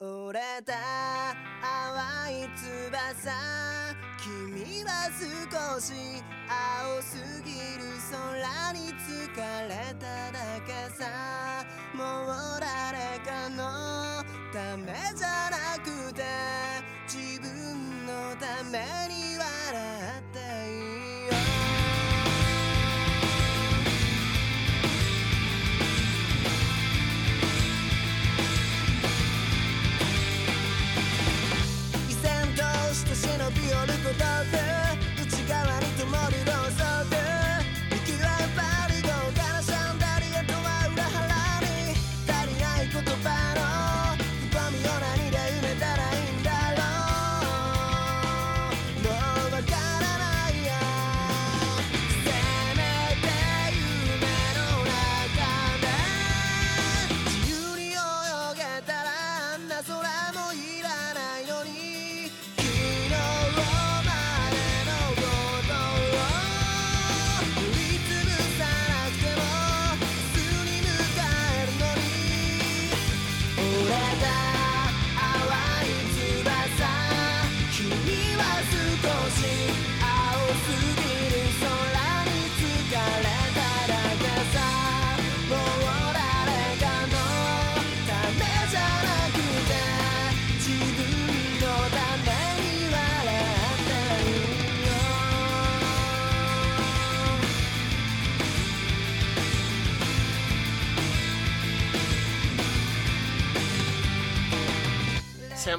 折れた淡い翼。君は少し青すぎる空に疲れただけさ。もう誰かのためじゃなくて自分のために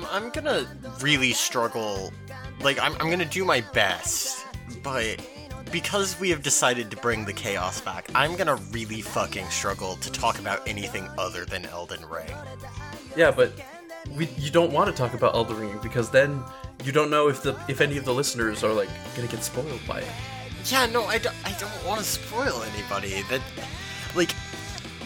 I'm gonna really struggle. Like, I'm, I'm gonna do my best, but because we have decided to bring the chaos back, I'm gonna really fucking struggle to talk about anything other than Elden Ring. Yeah, but we you don't want to talk about Elden Ring because then you don't know if the if any of the listeners are like gonna get spoiled by it. Yeah, no, I don't, I don't want to spoil anybody. That, like,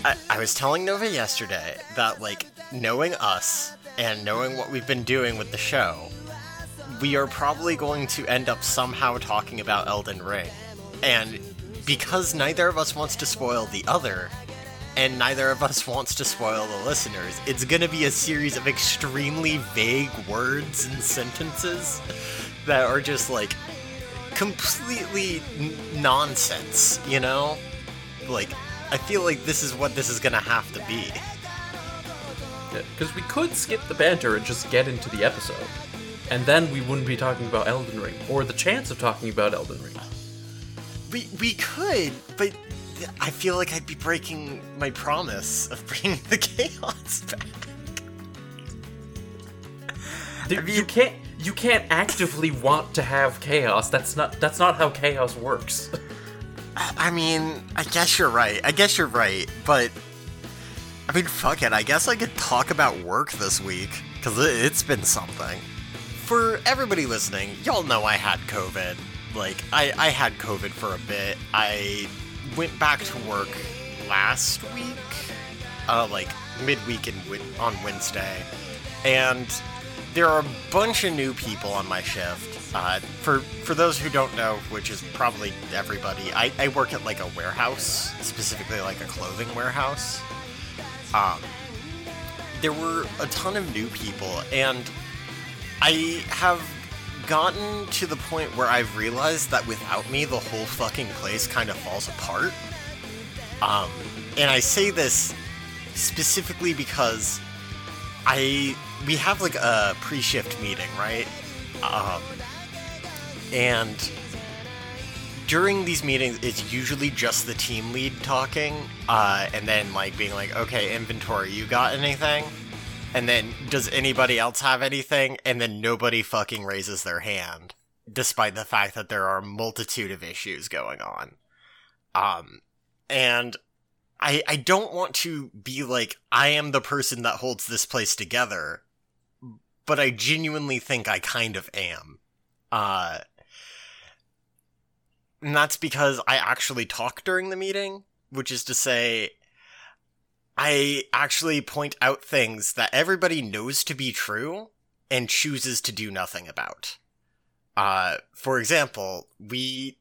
I, I was telling Nova yesterday that, like, knowing us and knowing what we've been doing with the show, we are probably going to end up somehow talking about Elden Ring. And because neither of us wants to spoil the other, and neither of us wants to spoil the listeners, it's going to be a series of extremely vague words and sentences that are just like completely n- nonsense, you know? Like, I feel like this is what this is gonna have to be. Because we could skip the banter and just get into the episode, and then we wouldn't be talking about Elden Ring or the chance of talking about Elden Ring. We we could, but I feel like I'd be breaking my promise of bringing the chaos back. Dude, mean- you can't you can't actively want to have chaos. That's not that's not how chaos works. I I mean, I guess you're right. I guess you're right, but I mean, fuck it. I guess I could talk about work this week because it, it's been something. For everybody listening, y'all know I had COVID. Like, I, I had COVID for a bit. I went back to work last week, uh, like midweek in, on Wednesday, and there are a bunch of new people on my shift. Uh, for for those who don't know, which is probably everybody, I, I work at like a warehouse, specifically like a clothing warehouse. Um, there were a ton of new people, and I have gotten to the point where I've realized that without me, the whole fucking place kind of falls apart. Um, and I say this specifically because I we have like a pre-shift meeting, right? Um, and during these meetings, it's usually just the team lead talking, uh, and then like being like, "Okay, inventory, you got anything?" And then, does anybody else have anything? And then nobody fucking raises their hand, despite the fact that there are a multitude of issues going on. Um, and I I don't want to be like I am the person that holds this place together, but I genuinely think I kind of am. Uh, and that's because I actually talk during the meeting, which is to say, I actually point out things that everybody knows to be true and chooses to do nothing about. Uh, for example, we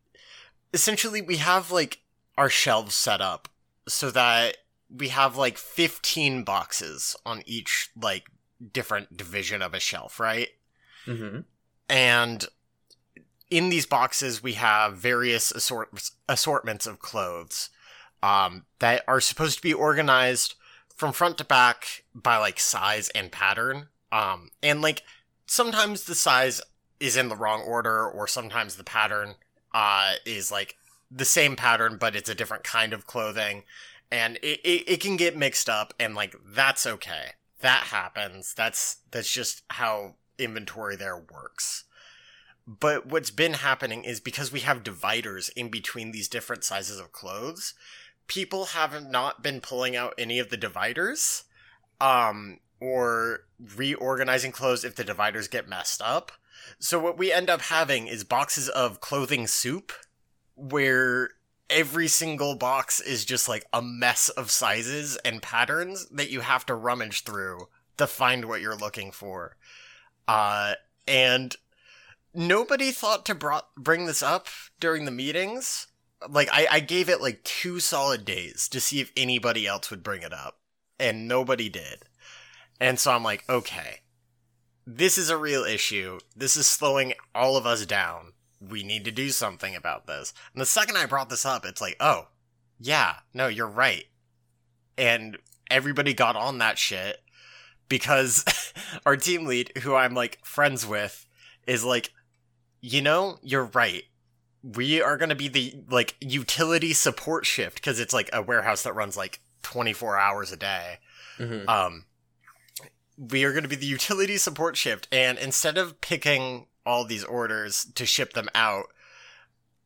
essentially we have like our shelves set up so that we have like 15 boxes on each like different division of a shelf, right? Mm-hmm. And in these boxes, we have various assort- assortments of clothes um, that are supposed to be organized from front to back by like size and pattern. Um, and like sometimes the size is in the wrong order, or sometimes the pattern uh, is like the same pattern, but it's a different kind of clothing. And it, it, it can get mixed up, and like that's okay. That happens. That's that's just how inventory there works. But what's been happening is because we have dividers in between these different sizes of clothes, people have not been pulling out any of the dividers um or reorganizing clothes if the dividers get messed up. So what we end up having is boxes of clothing soup where every single box is just like a mess of sizes and patterns that you have to rummage through to find what you're looking for. Uh and nobody thought to brought, bring this up during the meetings. Like I, I gave it like two solid days to see if anybody else would bring it up, and nobody did. And so I'm like, okay, this is a real issue. This is slowing all of us down. We need to do something about this. And the second I brought this up, it's like, oh, yeah, no, you're right. And everybody got on that shit because our team lead, who I'm like friends with, is like, you know, you're right. We are going to be the like utility support shift because it's like a warehouse that runs like 24 hours a day. Mm-hmm. Um, we are going to be the utility support shift, and instead of picking all these orders to ship them out,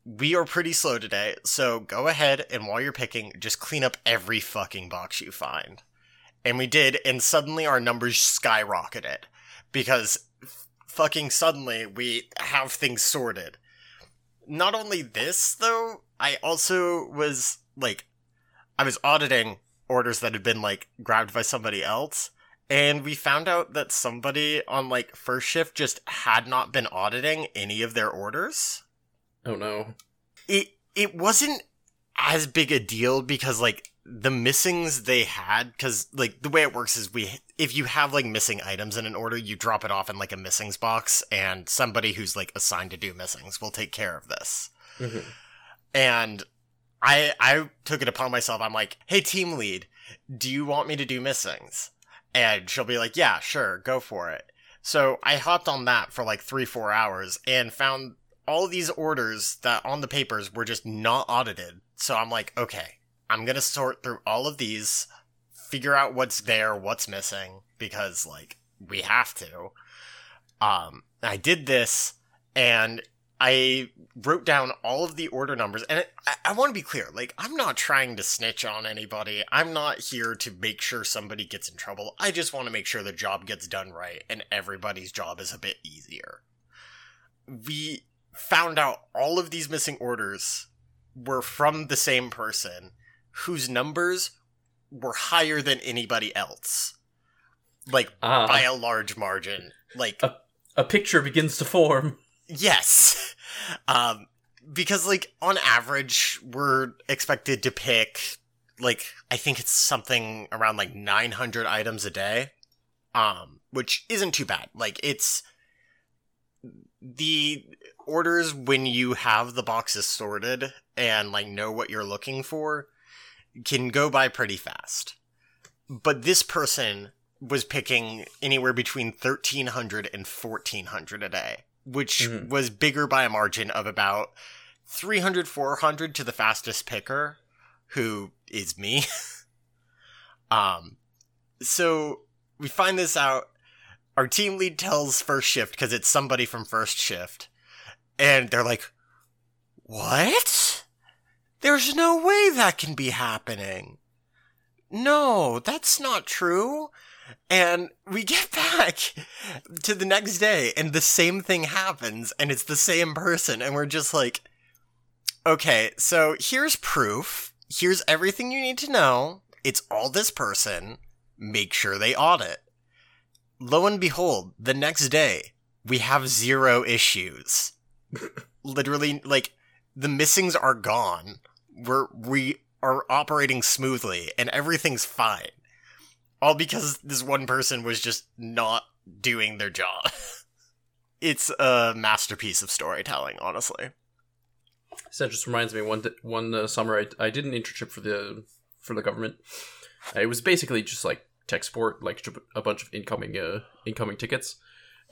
we are pretty slow today. So go ahead and while you're picking, just clean up every fucking box you find. And we did, and suddenly our numbers skyrocketed because fucking suddenly we have things sorted. Not only this, though, I also was like, I was auditing orders that had been like grabbed by somebody else. And we found out that somebody on like first shift just had not been auditing any of their orders. Oh no. It it wasn't as big a deal because like the missings they had cuz like the way it works is we if you have like missing items in an order you drop it off in like a missings box and somebody who's like assigned to do missings will take care of this. Mhm. And I I took it upon myself. I'm like, "Hey team lead, do you want me to do missings?" And she'll be like, "Yeah, sure, go for it." So I hopped on that for like 3-4 hours and found all these orders that on the papers were just not audited. So I'm like, "Okay, I'm to sort through all of these, figure out what's there, what's missing because like we have to." Um I did this and I wrote down all of the order numbers, and it, I, I want to be clear. Like, I'm not trying to snitch on anybody. I'm not here to make sure somebody gets in trouble. I just want to make sure the job gets done right, and everybody's job is a bit easier. We found out all of these missing orders were from the same person, whose numbers were higher than anybody else, like Ah, by a large margin. Like a picture begins to form. Yes. Um, because like on average, we're expected to pick like I think it's something around like 900 items a day. Um, which isn't too bad. Like it's the orders when you have the boxes sorted and like know what you're looking for can go by pretty fast. But this person was picking anywhere between 1300 and 1400 a day, which Mhm. was bigger by a margin of about 300 400 to the fastest picker who is me. um so we find this out our team lead tells first shift because it's somebody from first shift and they're like what there's no way that can be happening. No that's not true. And we get back to the next day and the same thing happens and it's the same person and we're just like okay so here's proof. Here's everything you need to know. It's all this person. Make sure they audit. Lo and behold the next day we have zero issues. Literally like the missings are gone we're we are operating smoothly and everything's fine all because this one person was just not doing their job. it's a masterpiece of storytelling, honestly. So that just reminds me one one uh, summer I, I did an internship for the for the government. It was basically just like tech support, like a bunch of incoming uh, incoming tickets.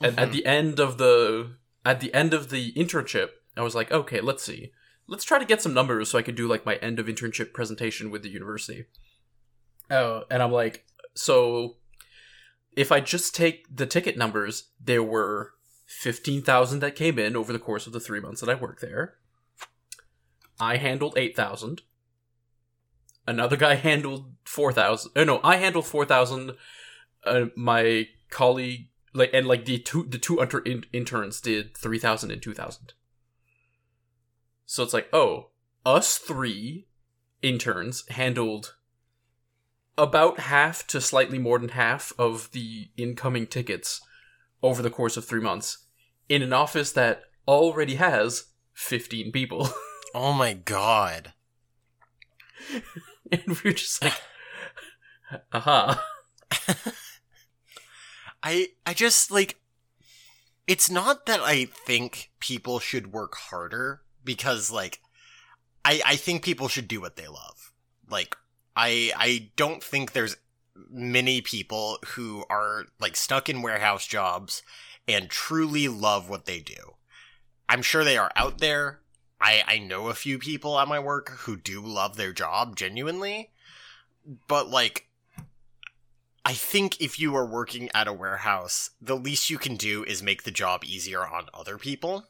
And at Mhm. the end of the at the end of the internship, I was like, okay, let's see, let's try to get some numbers so I could do like my end of internship presentation with the university. Oh, and I'm like, so if I just take the ticket numbers, there were fifteen thousand that came in over the course of the three months that I worked there. I handled 8,000. Another guy handled 4,000. Oh, no, I handled 4,000. Uh, my colleague, like, and like the two, the two under in- interns did 3,000 and 2,000. So it's like, oh, us three interns handled about half to slightly more than half of the incoming tickets over the course of three months in an office that already has 15 people. Oh my god. and we we're just like, aha. I I just like it's not that I think people should work harder because like I I think people should do what they love. Like I I don't think there's many people who are like stuck in warehouse jobs and truly love what they do. I'm sure they are out there. I I know a few people at my work who do love their job genuinely. But like I think if you are working at a warehouse, the least you can do is make the job easier on other people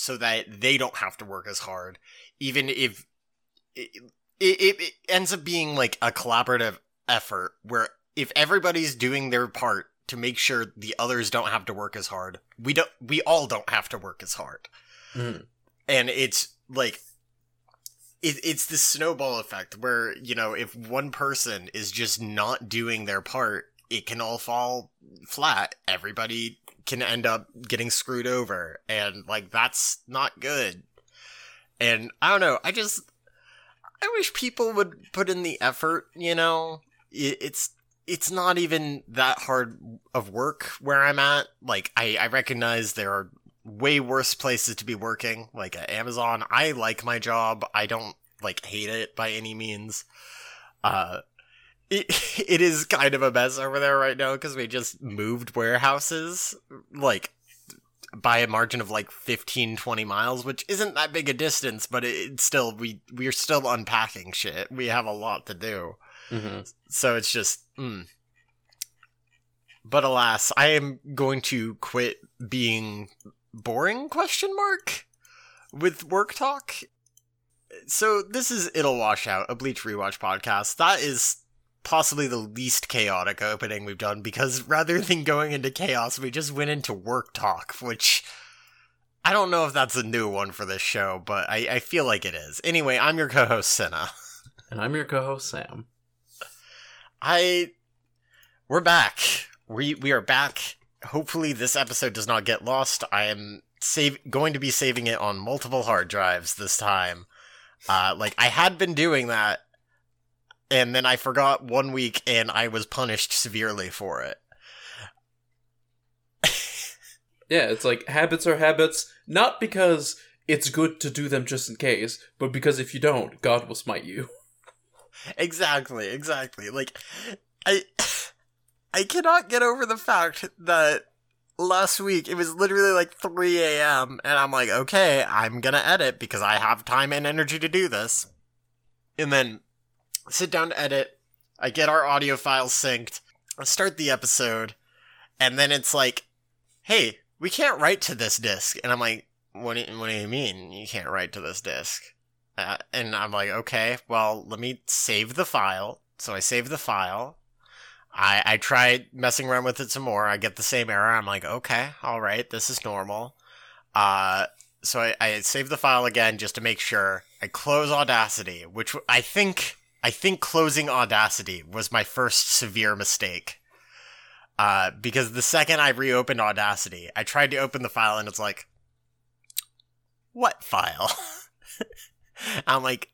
so that they don't have to work as hard, even if it, it, it ends up being like a collaborative effort where if everybody's doing their part to make sure the others don't have to work as hard, we don't, we all don't have to work as hard. Mm. And it's like, it, it's this snowball effect where you know if one person is just not doing their part it can all fall flat everybody can end up getting screwed over and like that's not good. And i don't know i just i wish people would put in the effort you know? It, it's it's not even that hard of work where i'm at. Like i i recognize there are way worse places to be working like at amazon. I like my job. I don't like hate it by any means. Uh it, it is kind of a mess over there right now because we just moved warehouses like by a margin of like 15 20 miles which isn't that big a distance but it, it's still we we're still unpacking shit. We have a lot to do. Hmm so it's just mm. but alas i am going to quit being boring question mark with work talk. So this is it'll wash out a bleach rewatch podcast. That is possibly the least chaotic opening we've done because rather than going into chaos we just went into work talk which i don't know if that's a new one for this show but i, I feel like it is anyway i'm your co-host senna And I'm your co-host Sam. I we're back. We we are back. Hopefully this episode does not get lost. I am save going to be saving it on multiple hard drives this time. Uh like I had been doing that and then I forgot one week and I was punished severely for it. Yeah, it's like habits are habits, not because it's good to do them just in case, but because if you don't, God will smite you. exactly, exactly. Like I I cannot get over the fact that last week it was literally like 3 a.m. and I'm like, okay, I'm gonna edit because I have time and energy to do this. And then sit down to edit. I get our audio files synced. I start the episode, and then it's like, hey, we can't write to this disk. And I'm like, what do you, what do you mean you can't write to this disk? Uh, and I'm like, okay, well, let me save the file. So I save the file. I I try messing around with it some more. I get the same error. I'm like, okay, all right, this is normal. Uh, so I, I save the file again just to make sure. I close Audacity, which I think I think closing Audacity was my first severe mistake. Uh, because the second I reopened Audacity, I tried to open the file and it's like, what file? I'm like,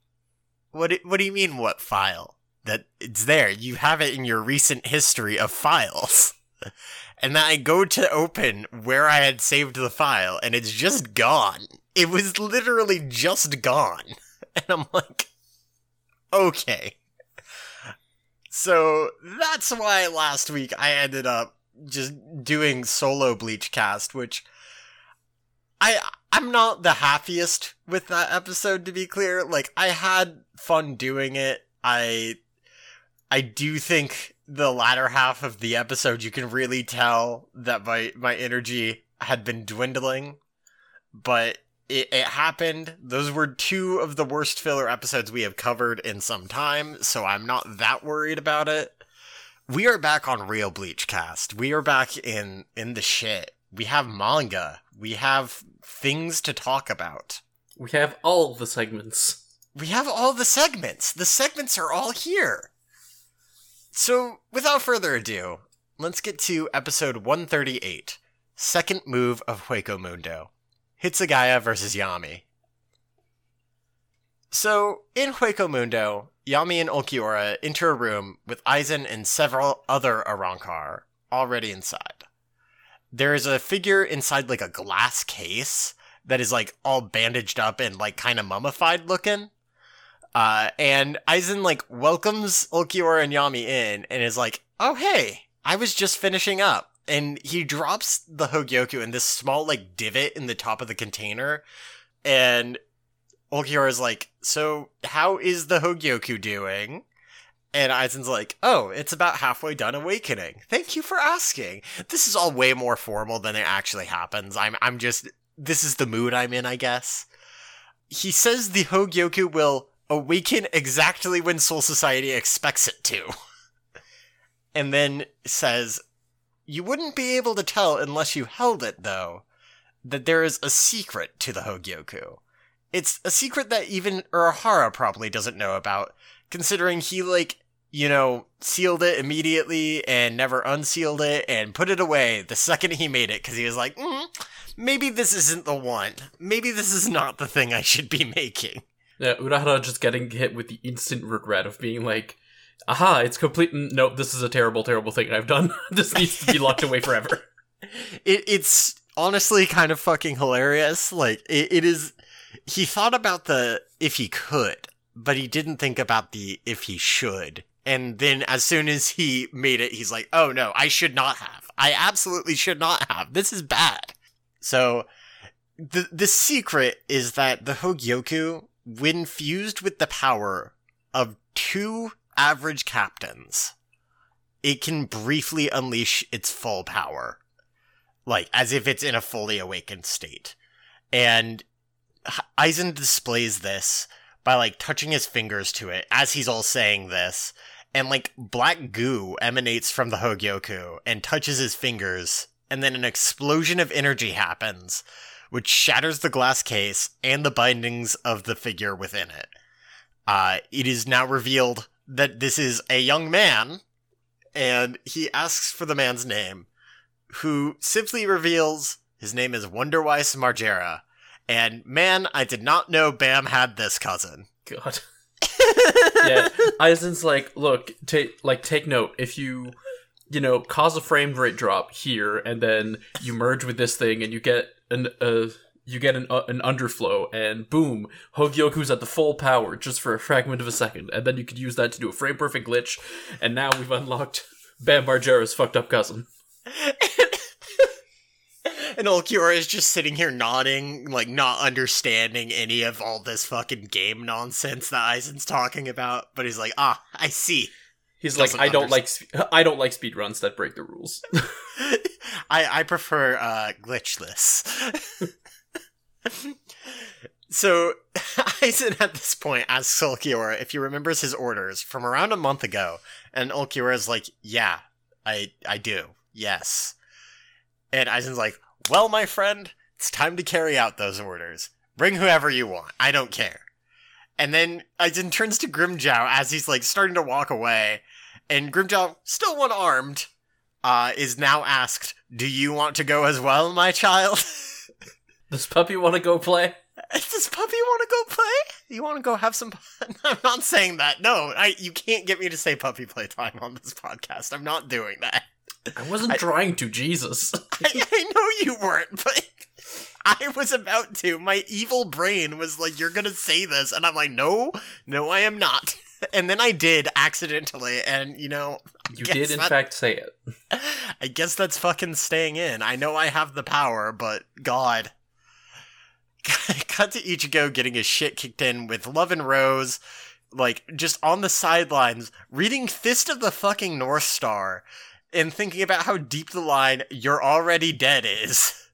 what? Do, what do you mean, what file? that it's there. You have it in your recent history of files. And then I go to open where I had saved the file, and it's just gone. It was literally just gone. And I'm like, okay. So that's why last week I ended up just doing solo Bleach cast, which I I'm not the happiest with that episode to be clear. Like I had fun doing it. I I do think the latter half of the episode you can really tell that my my energy had been dwindling, but it, it happened. Those were two of the worst filler episodes we have covered in some time, so I'm not that worried about it. We are back on Real Bleach Cast. We are back in in the shit. We have manga. We have things to talk about. We have all the segments. We have all the segments. The segments are all here. So, without further ado, let's get to episode 138 Second Move of Hueco Mundo Hitsugaya versus Yammy. So, in Hueco Mundo, Yammy and Ulquiorra enter a room with Aizen and several other Arrancar already inside. There is a figure inside like a glass case that is like all bandaged up and like kind of mummified looking. Uh, and Aizen like welcomes Ulquiorra and Yammy in and is like, "Oh hey, I was just finishing up." And he drops the Hogyoku in this small like divot in the top of the container, and Ulquiorra is like, "So how is the Hogyoku doing?" And Aizen's like, "Oh, it's about halfway done awakening. Thank you for asking. This is all way more formal than it actually happens. I'm I'm just this is the mood I'm in, I guess." He says the Hogyoku will awaken exactly when Soul Society expects it to. and then says, You wouldn't be able to tell unless you held it, though, that there is a secret to the Hogyoku. It's a secret that even Urahara probably doesn't know about, considering he, like, you know, sealed it immediately and never unsealed it and put it away the second he made it because he was like, mm, maybe this isn't the one. Maybe this is not the thing I should be making. Yeah, Urahara just getting hit with the instant regret of being like, aha, it's complete. Nope, this is a terrible, terrible thing I've done. this needs to be locked away forever. it, it's honestly kind of fucking hilarious. Like it, it is. He thought about the if he could, but he didn't think about the if he should. And then as soon as he made it, he's like, "Oh no, I should not have. I absolutely should not have. This is bad." So the the secret is that the Hogyoku, when fused with the power of two average captains, it can briefly unleash its full power like as if it's in a fully awakened state. And Aizen displays this by like touching his fingers to it as he's all saying this, and like black goo emanates from the Hogyoku and touches his fingers, and then an explosion of energy happens, which shatters the glass case and the bindings of the figure within it. Uh, it is now revealed that this is a young man, and he asks for the man's name who simply reveals his name is Wonderweiss Margera. And man, I did not know Bam had this cousin. God. yeah, Aizen's like, look, take like take note. If you, you know, cause a frame rate drop here, and then you merge with this thing, and you get an uh, you get an uh, an underflow, and boom, Hogyoku's at the full power just for a fragment of a second, and then you could use that to do a frame perfect glitch, and now we've unlocked Bam Margera's fucked up cousin. and Ulquiorra is just sitting here nodding, like not understanding any of all this fucking game nonsense that Aizen's talking about. But he's like, ah, I see. He's like, I don't like sp- I don't like speedruns that break the rules. I I prefer uh, glitchless. so Aizen at this point asks Ulquiorra if he remembers his orders from around a month ago, and Ulquiorra is like, "Yeah, I I do. Yes." And Aizen's like, "Well, my friend, it's time to carry out those orders. Bring whoever you want. I don't care." And then Aizen turns to Grimmjow as he's like starting to walk away, and Grimmjow, still one armed, uh, is now asked, "Do you want to go as well, my child?" Does puppy want to go play? Does Puppy want to go play? You want to go have some? I'm not saying that. No, I. You can't get me to say puppy playtime on this podcast. I'm not doing that. I wasn't I- trying to, Jesus. I, I know you weren't, but I was about to. My evil brain was like, "You're gonna say this," and I'm like, "No, no, I am not." And then I did accidentally, and you know, You did, in that- fact, say it. I guess that's fucking staying in. I know I have the power, but God. Cut to Ichigo getting his shit kicked in with Love and Rose, like, just on the sidelines, reading Fist of the fucking North Star, and thinking about how deep the line, you're already dead is.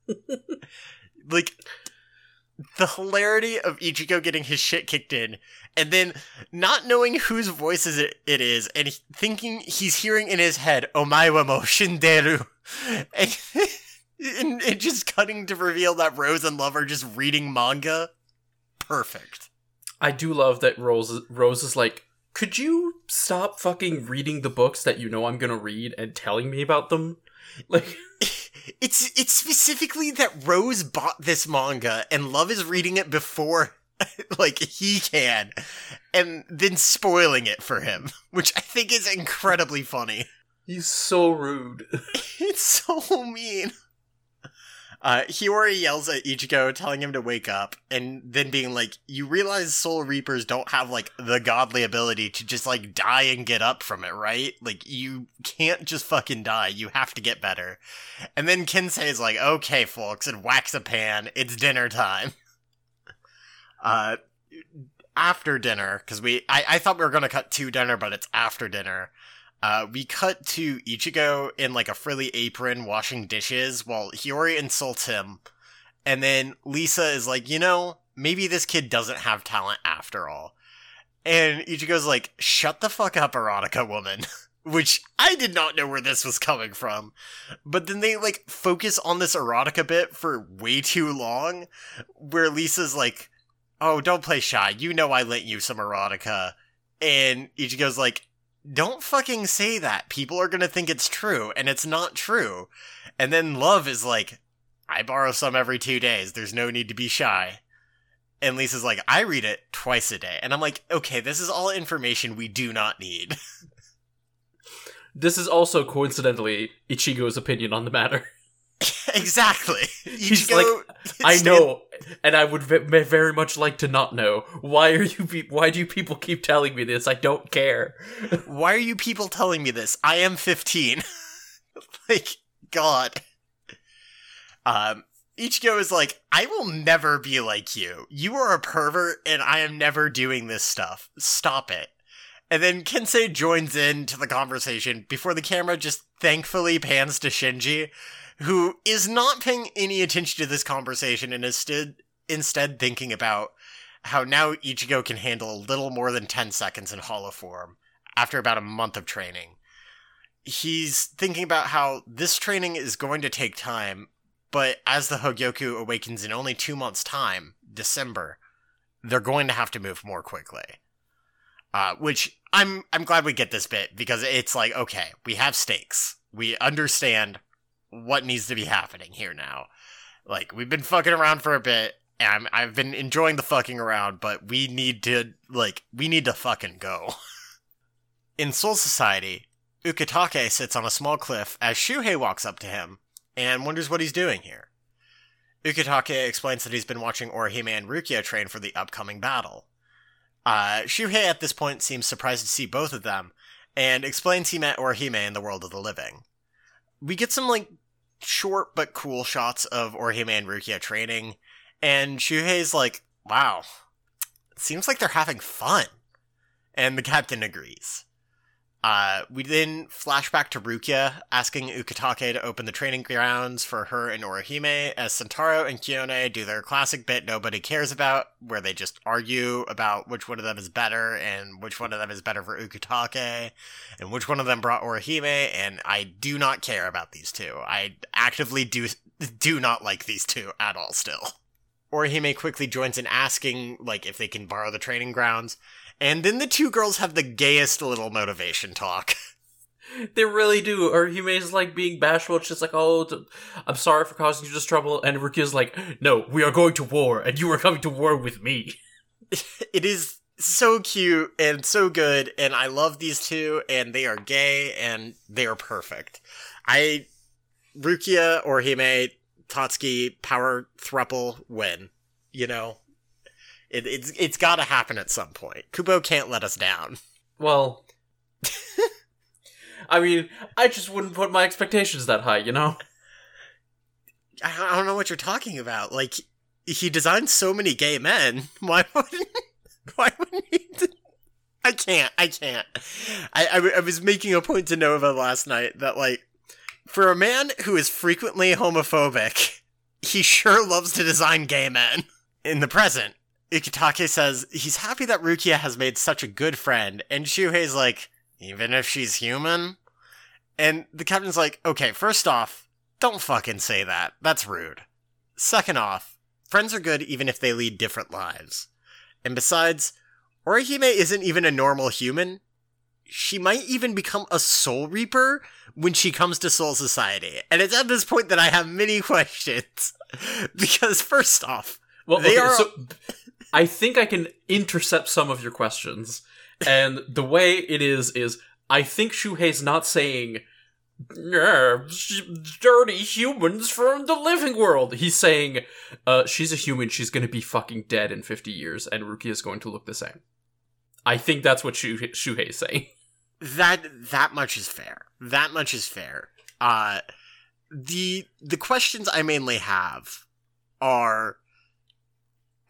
like, the hilarity of Ichigo getting his shit kicked in, and then not knowing whose voice is it, it is, and he- thinking he's hearing in his head, "Omae mo shinderu," and, and, and just cutting to reveal that Rose and Love are just reading manga. Perfect. I do love that Rose Rose is like, could you stop fucking reading the books that you know I'm gonna read and telling me about them? Like, It's it's specifically that Rose bought this manga and Love is reading it before like he can and then spoiling it for him, which I think is incredibly funny. he's so rude. It's so mean. Uh, Hiyori yells at Ichigo, telling him to wake up, and then being like, You realize Soul Reapers don't have, like, the godly ability to just, like, die and get up from it, right? Like, you can't just fucking die. You have to get better. And then Kensei is like, Okay, folks, and whacks a pan. It's dinner time. Uh, after dinner, because we, I, I thought we were gonna cut to dinner, but it's after dinner. Uh, we cut to Ichigo in like a frilly apron washing dishes while Hiyori insults him. And then Lisa is like, you know, maybe this kid doesn't have talent after all. And Ichigo's like, shut the fuck up, erotica woman. Which I did not know where this was coming from. But then they like focus on this erotica bit for way too long, where Lisa's like, oh, don't play shy. You know I lent you some erotica. And Ichigo's like, don't fucking say that. People are gonna think it's true, and it's not true. And then Love is like, I borrow some every two days. There's no need to be shy. And Lisa's like, I read it twice a day. And I'm like, okay, this is all information we do not need. This is also coincidentally Ichigo's opinion on the matter. exactly. He's Ichigo I know, and I would ve- very much like to not know. Why are you? Why do people keep telling me this? I don't care. Why are you people telling me this? I am 15. like, God. Um, Ichigo is like, I will never be like you. You are a pervert, and I am never doing this stuff. Stop it. And then Kensei joins in to the conversation before the camera just thankfully pans to Shinji, who is not paying any attention to this conversation and is instead thinking about how now Ichigo can handle a little more than 10 seconds in hollow form after about a month of training. He's thinking about how this training is going to take time, but as the Hogyoku awakens in only two months' time, December, they're going to have to move more quickly. Uh, which I'm I'm glad we get this bit because it's like okay, we have stakes. We understand what needs to be happening here now. Like we've been fucking around for a bit, and I'm, I've been enjoying the fucking around, but we need to like we need to fucking go. In Soul Society, Ukitake sits on a small cliff as Shuhei walks up to him and wonders what he's doing here. Ukitake explains that he's been watching Orihime and Rukia train for the upcoming battle. Uh, Shuhei at this point seems surprised to see both of them, and explains he met Orihime in the world of the living. We get some, like, short but cool shots of Orihime and Rukia training, and Shuhei's like, wow, seems like they're having fun. And the captain agrees. Uh, we then flash back to Rukia asking Ukitake to open the training grounds for her and Orihime as Sentaro and Kiyone do their classic bit nobody cares about, where they just argue about which one of them is better and which one of them is better for Ukitake and which one of them brought Orihime, and I do not care about these two. I actively do do not like these two at all still. Orihime quickly joins in asking like if they can borrow the training grounds, and then the two girls have the gayest little motivation talk. They really do. Orihime's like being bashful. She's like, oh, I'm sorry for causing you this trouble. And Rukia's like, no, we are going to war, and you are coming to war with me. it is so cute and so good and i love these two and they are gay and they are perfect i rukia orihime tatsuki power thruple win you know it, it's it's gotta happen at some point kubo can't let us down Well, I mean, I just wouldn't put my expectations that high, you know? I don't, I don't know what you're talking about like he designed so many gay men why wouldn't why wouldn't he I can't. I can't. I I was making a point to Nova last night that, like, for a man who is frequently homophobic, he sure loves to design gay men. In the present, Ukitake says he's happy that Rukia has made such a good friend, and Shuhei's like, even if she's human? And the captain's like, okay, first off, don't fucking say that. That's rude. Second off, friends are good even if they lead different lives. And besides, Orihime isn't even a normal human. She might even become a Soul Reaper when she comes to Soul Society. And it's at this point that I have many questions. because, first off, Well, They okay, are- so I think I can intercept some of your questions. And the way it is, is I think Shuhei's not saying, dirty humans from the living world. He's saying, uh, she's a human, she's gonna be fucking dead in 50 years, and Ruki is going to look the same. I think that's what Shu- Shuhei's saying. that that much is fair. That much is fair. Uh the the questions I mainly have are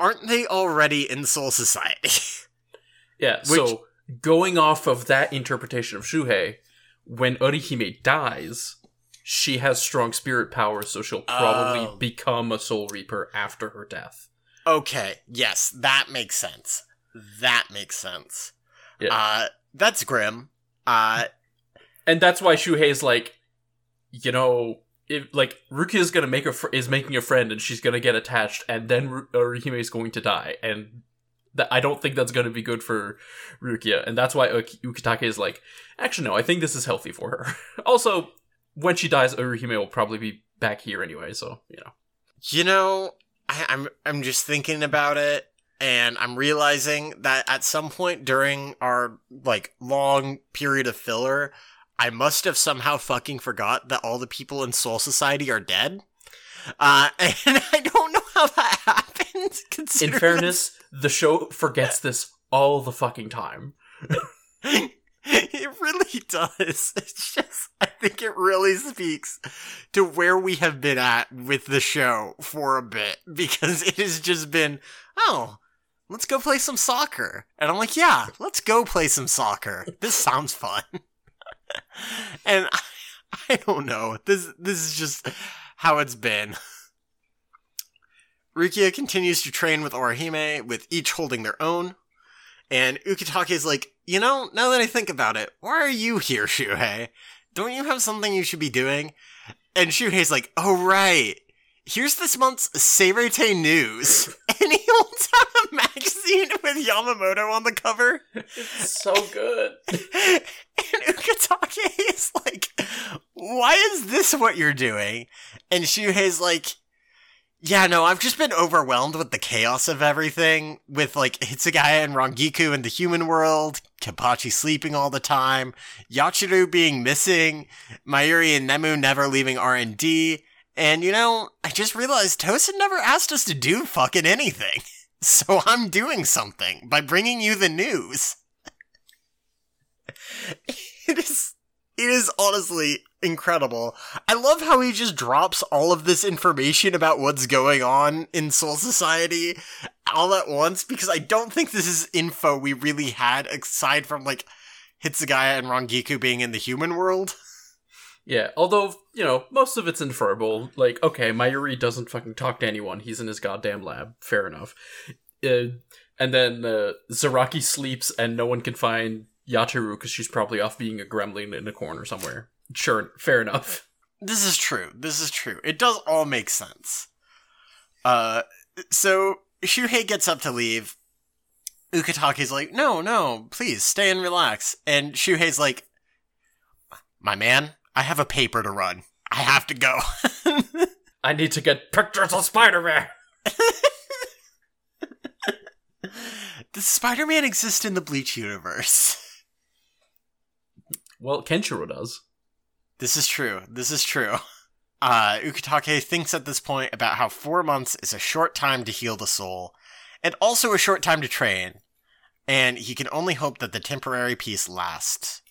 aren't they already in Soul Society? Yeah, Which- so going off of that interpretation of Shuhei, when Orihime dies, she has strong spirit power, so she'll probably Oh. become a Soul Reaper after her death. okay, yes, that makes sense. That makes sense. Yeah. Uh that's grim. Uh And that's why Shuhei's like, you know, if like Rukia is gonna make a fr- is making a friend, and she's gonna get attached, and then Orihime uh, is going to die, and that I don't think that's gonna be good for Rukia, and that's why Ukitake is like, actually no, I think this is healthy for her. also, when she dies, uh, Orihime will probably be back here anyway, so you know. You know, I, I'm I'm just thinking about it, and I'm realizing that at some point during our like long period of filler, I must have somehow fucking forgot that all the people in Soul Society are dead. Uh, and I don't know how that happened. In fairness, the show forgets this all the fucking time. it really does. It's just, I think it really speaks to where we have been at with the show for a bit because it has just been, oh, let's go play some soccer. And I'm like, yeah, let's go play some soccer. This sounds fun. and I, I don't know. This, this is just how it's been. Rukia continues to train with Orihime, with each holding their own. And Ukitake is like, you know, now that I think about it, why are you here, Shuhei? Don't you have something you should be doing? And Shuhei's like, oh right, here's this month's Seireitei News. And he holds out a magazine with Yamamoto on the cover. It's so good. and Ukitake is like, why is this what you're doing? And Shuhei's like, yeah, no, I've just been overwhelmed with the chaos of everything, with like Hitsugaya and Rangiku in the human world, Kenpachi sleeping all the time, Yachiru being missing, Mayuri and Nemu never leaving R&D, and you know, I just realized Tosen never asked us to do fucking anything. So I'm doing something by bringing you the news. it is it is honestly incredible. I love how he just drops all of this information about what's going on in Soul Society all at once because I don't think this is info we really had aside from like Hitsugaya and Rangiku being in the human world. Yeah, although, you know, most of it's inferable. Like, okay, Mayuri doesn't fucking talk to anyone. He's in his goddamn lab. Fair enough. Uh, and then uh, Zaraki sleeps and no one can find Yachiru because she's probably off being a gremlin in a corner somewhere. Sure, fair enough. This is true. This is true. It does all make sense. Uh, so Shuhei gets up to leave. Ukitake's like, no, no, please stay and relax. And Shuhei's like, My man, I have a paper to run. I have to go. I need to get pictures of Spider-Man. Does Spider Man exist in the Bleach universe? Well, Kenshiro does. This is true. This is true. Uh, Ukitake thinks at this point about how four months is a short time to heal the soul, and also a short time to train, and he can only hope that the temporary peace lasts.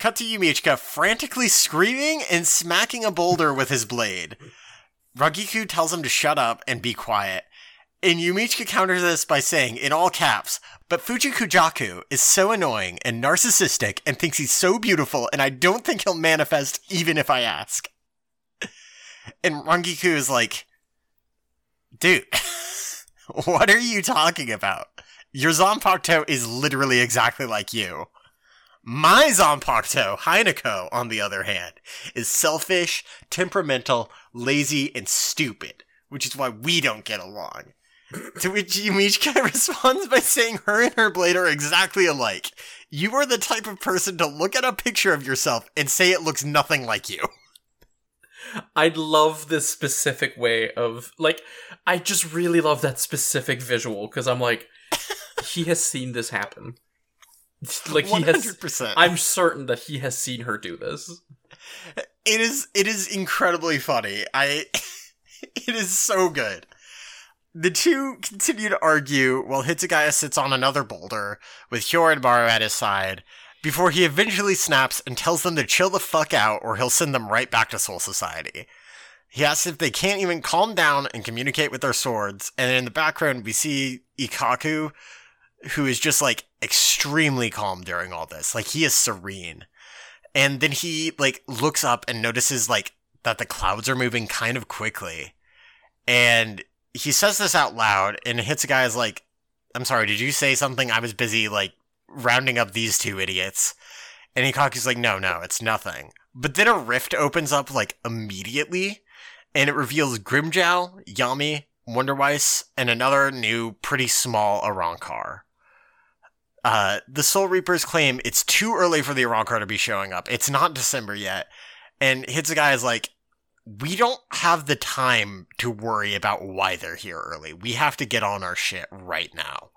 Cut to Yumichika frantically screaming and smacking a boulder with his blade. Rangiku tells him to shut up and be quiet, and Yumichika counters this by saying, in all caps, but Fuji Kujaku is so annoying and narcissistic and thinks he's so beautiful, and I don't think he'll manifest even if I ask. And Rangiku is like, dude, what are you talking about? Your Zanpakuto is literally exactly like you. My Zanpakuto, Haineko, on the other hand, is selfish, temperamental, lazy, and stupid, which is why we don't get along. To which Yumichika responds by saying her and her blade are exactly alike. You are the type of person to look at a picture of yourself and say it looks nothing like you. I love this specific way of like I just really love that specific visual because I'm like he has seen this happen. Like he has I'm certain that he has seen her do this. It is it is incredibly funny. I it is so good. The two continue to argue while Hitsugaya sits on another boulder with Hyorinmaru at his side before he eventually snaps and tells them to chill the fuck out or he'll send them right back to Soul Society. He asks if they can't even calm down and communicate with their swords, and in the background we see Ikkaku, who is just like extremely calm during all this. Like he is serene. And then he like looks up and notices like that the clouds are moving kind of quickly. And he says this out loud and Hitsugaya is like, I'm sorry, did you say something? I was busy like rounding up these two idiots. And Ikkaku's like, no, no, it's nothing. But then a rift opens up like immediately and it reveals Grimmjow, Yammy, Wonderweiss, and another new, pretty small Arrancar. Uh, the Soul Reapers claim it's too early for the Arrancar to be showing up. It's not December yet. And Hitsugaya is like, we don't have the time to worry about why they're here early. We have to get on our shit right now.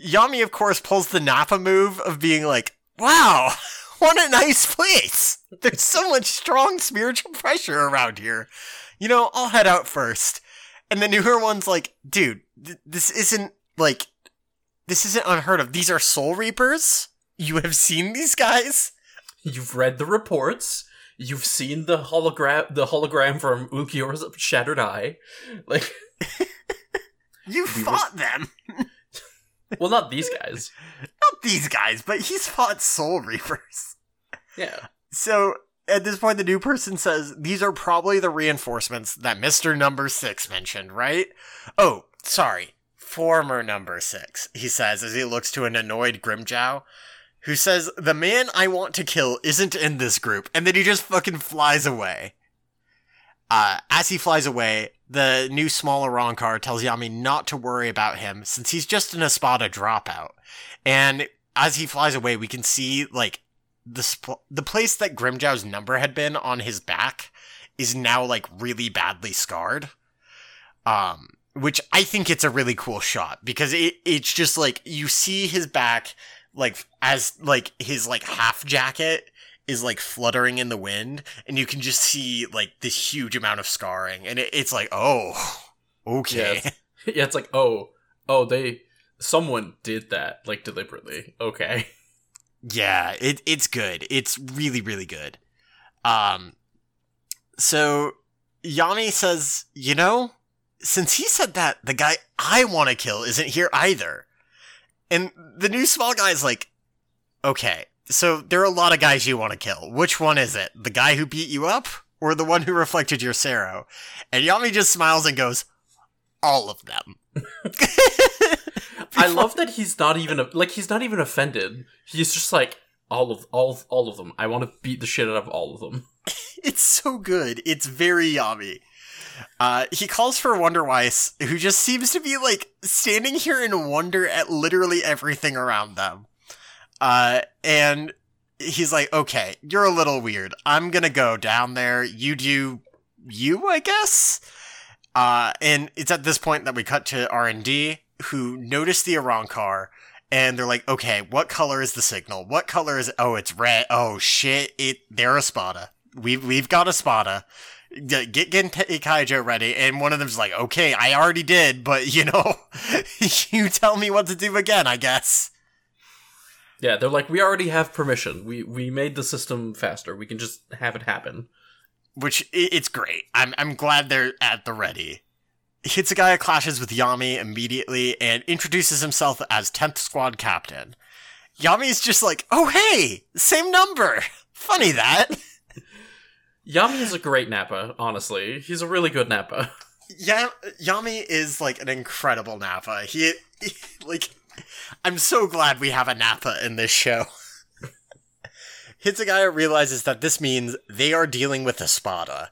Yammy, of course, pulls the Nappa move of being like, wow, what a nice place. There's so much strong spiritual pressure around here. You know, I'll head out first. And the newer one's like, dude, th- this isn't like, this isn't unheard of. These are Soul Reapers. You have seen these guys? You've read the reports. You've seen the hologram the hologram from Ulquiorra's shattered eye. Like You fought them. well not these guys. Not these guys, but he's fought Soul Reapers. Yeah. So at this point, the new person says these are probably the reinforcements that Mister Number Six mentioned, right? Oh, sorry, former Number Six. He says as he looks to an annoyed Grimmjow, who says the man I want to kill isn't in this group, and then he just fucking flies away. Uh, as he flies away, the new smaller Arrancar tells Yammy not to worry about him since he's just an Espada dropout. And as he flies away, we can see like the sp- the place that Grimmjow's number had been on his back is now like really badly scarred. Um, which I think it's a really cool shot because it it's just like you see his back like as like his like half jacket is like fluttering in the wind and you can just see like this huge amount of scarring and it, it's like oh okay Yeah. yeah, it's like, oh, oh, they someone did that, like deliberately. Okay. Yeah, it it's good. It's really really good. Um so Yammy says, "You know, since he said that, the guy I want to kill isn't here either." And the new small guy is like, "Okay, so there are a lot of guys you want to kill. Which one is it? The guy who beat you up or the one who reflected your Cero?" And Yammy just smiles and goes, "All of them." I love that he's not even like he's not even offended. He's just like all of all of, all of them. I want to beat the shit out of all of them. It's so good. It's very yummy. Uh, he calls for Wonderweiss, who just seems to be like standing here in wonder at literally everything around them. Uh, and he's like, okay, you're a little weird. I'm gonna go down there. You do you, I guess. Uh, and it's at this point that we cut to R and D, who notice the Arrancar, and they're like, okay, what color is the signal? What color is? Oh, it's red. Oh shit! It they're a Spada. We've we've got a Spada. Get get Kaijo ready, and one of them's like, okay, I already did, but you know, you tell me what to do again, I guess. Yeah, they're like, we already have permission. We we made the system faster. We can just have it happen. which it's great. I'm I'm glad they're at the ready. Hitsugaya clashes with Yammy immediately and introduces himself as 10th Squad Captain. Yammy's just like, oh hey, same number. Funny that. Yammy is a great Nappa, honestly. He's a really good Nappa. Yeah, Yammy is like an incredible Nappa. He, he- like, I'm so glad we have a Nappa in this show. Hitsugaya realizes that this means they are dealing with a Spada.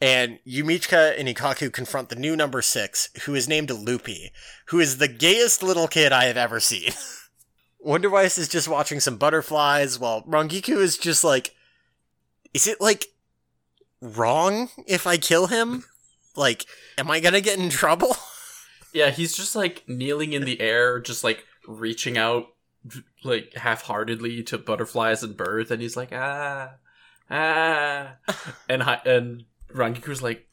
And Yumichika and Ikkaku confront the new number six, who is named Luppi, who is the gayest little kid I have ever seen. Wonderweiss is just watching some butterflies, while Rangiku is just like, is it like wrong if I kill him? Like, am I gonna get in trouble? Yeah, he's just like kneeling in the air, just like reaching out like half-heartedly to butterflies and birds, and he's like, ah, ah, and hi- and Rangiku's like,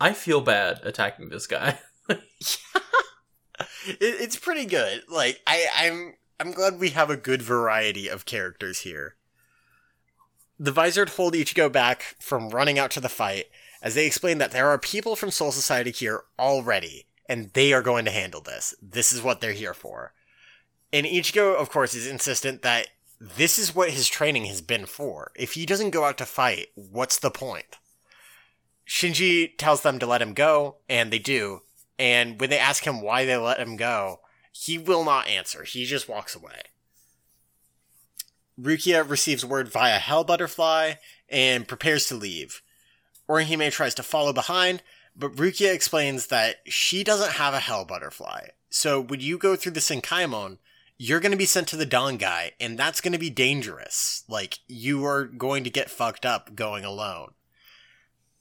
I feel bad attacking this guy. it, it's pretty good. Like, I, I'm, I'm glad we have a good variety of characters here. The Visored hold Ichigo back from running out to the fight, as they explain that there are people from Soul Society here already, and they are going to handle this. This is what they're here for. And Ichigo, of course, is insistent that this is what his training has been for. If he doesn't go out to fight, what's the point? Shinji tells them to let him go, and they do. And when they ask him why they let him go, he will not answer. He just walks away. Rukia receives word via Hell Butterfly and prepares to leave. Orihime tries to follow behind, but Rukia explains that she doesn't have a Hell Butterfly. So when you go through the Senkaimon, you're going to be sent to the Dangai, and that's going to be dangerous. Like, you are going to get fucked up going alone.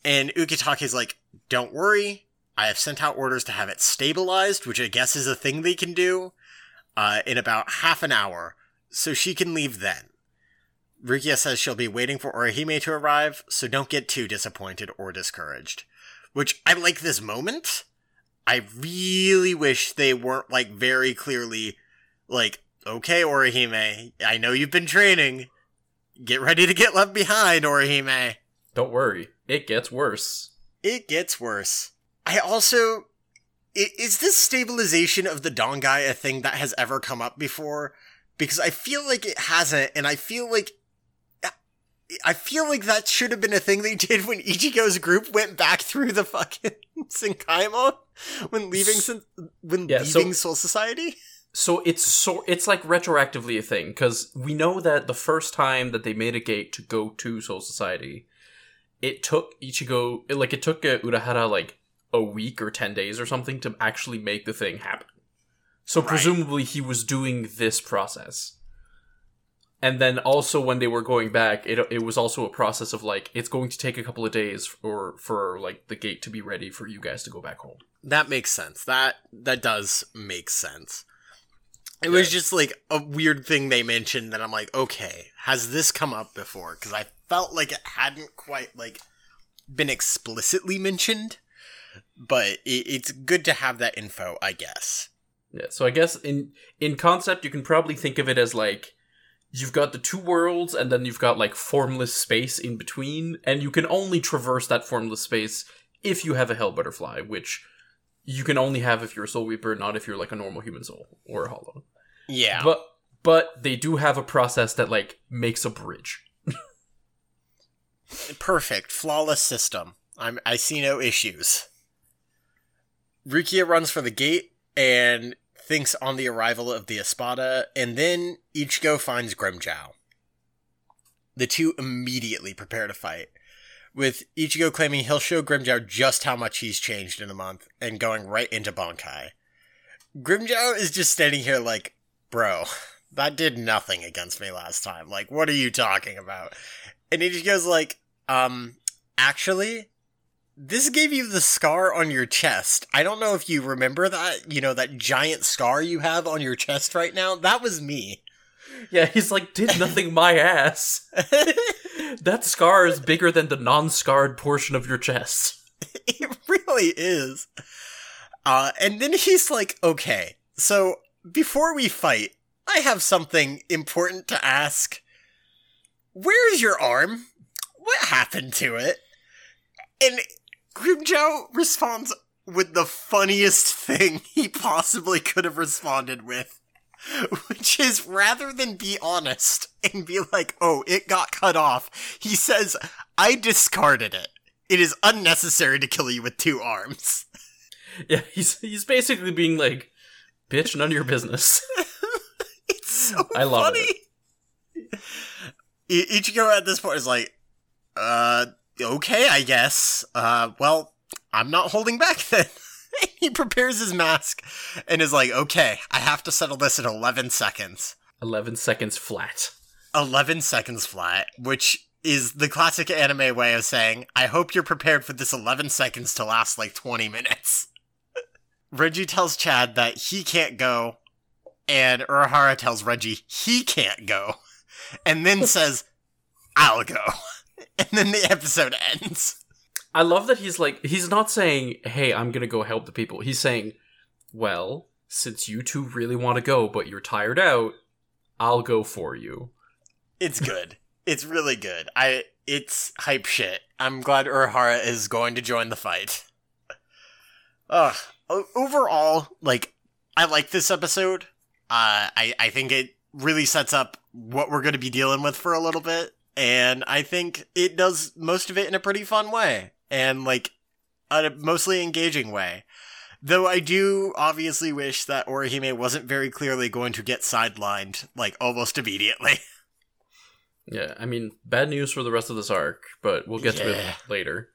And Ukitake's like, don't worry, I have sent out orders to have it stabilized, which I guess is a thing they can do, uh, in about half an hour, so she can leave then. Rukia says she'll be waiting for Orihime to arrive, so don't get too disappointed or discouraged. Which I like this moment. I really wish they weren't like very clearly like, okay, Orihime, I know you've been training. Get ready to get left behind, Orihime. Don't worry, it gets worse. It gets worse. I also. Is this stabilization of the Dangai a thing that has ever come up before? Because I feel like it hasn't, and I feel like. I feel like that should have been a thing they did when Ichigo's group went back through the fucking Senkaimon when leaving when Yeah, so- leaving Soul Society. So it's so it's like retroactively a thing because we know that the first time that they made a gate to go to Soul Society, it took Ichigo it- like it took uh, Urahara like a week or ten days or something to actually make the thing happen. So Right. presumably he was doing this process, and then also when they were going back, it it was also a process of like it's going to take a couple of days for for like the gate to be ready for you guys to go back home. That makes sense. That that does make sense. It was just like a weird thing they mentioned that I'm like, okay, has this come up before? Because I felt like it hadn't quite like been explicitly mentioned, but it, it's good to have that info, I guess. Yeah, so I guess in in concept you can probably think of it as like you've got the two worlds and then you've got like formless space in between and you can only traverse that formless space if you have a hell butterfly, which you can only have if you're a soul weeper, not if you're like a normal human soul or a hollow. Yeah, But but they do have a process that like makes a bridge. perfect, flawless system. I'm I see no issues. Rukia runs for the gate and thinks on the arrival of the Espada, and then Ichigo finds Grimmjow. The two immediately prepare to fight, with Ichigo claiming he'll show Grimmjow just how much he's changed in a month, and going right into Bankai. Grimmjow is just standing here like, bro, That did nothing against me last time. Like, what are you talking about? And goes like, um, actually, this gave you the scar on your chest. I don't know if you remember that, you know, that giant scar you have on your chest right now. That was me. Yeah, he's like, did nothing my ass. that scar is bigger than the non-scarred portion of your chest. it really is. Uh, and then he's like, okay, so before we fight, I have something important to ask. Where's your arm? What happened to it? And Grimmjow responds with the funniest thing he possibly could have responded with. Which is rather than be honest and be like, oh, it got cut off, he says, I discarded it. It is unnecessary to kill you with two arms. Yeah, he's he's basically being like, bitch, none of your business. It's so I love funny. I- Ichigo at this point is like, uh, okay, I guess. Uh, well, I'm not holding back then. he prepares his mask and is like, okay, I have to settle this in 11 seconds. 11 seconds flat. 11 seconds flat, which is the classic anime way of saying, I hope you're prepared for this 11 seconds to last like 20 minutes. Renji tells Chad that he can't go, and Urahara tells Renji he can't go, and then says, I'll go. And then the episode ends. I love that he's like, he's not saying, hey, I'm gonna go help the people. He's saying, well, since you two really want to go, but you're tired out, I'll go for you. It's good. it's really good. I it's hype shit. I'm glad Urahara is going to join the fight. Ugh. Overall, like I like this episode. Uh I I think it really sets up what we're going to be dealing with for a little bit and I think it does most of it in a pretty fun way and like a mostly engaging way. Though I do obviously wish that Orihime wasn't very clearly going to get sidelined like almost immediately. Yeah, I mean, bad news for the rest of this arc, but we'll get to it later.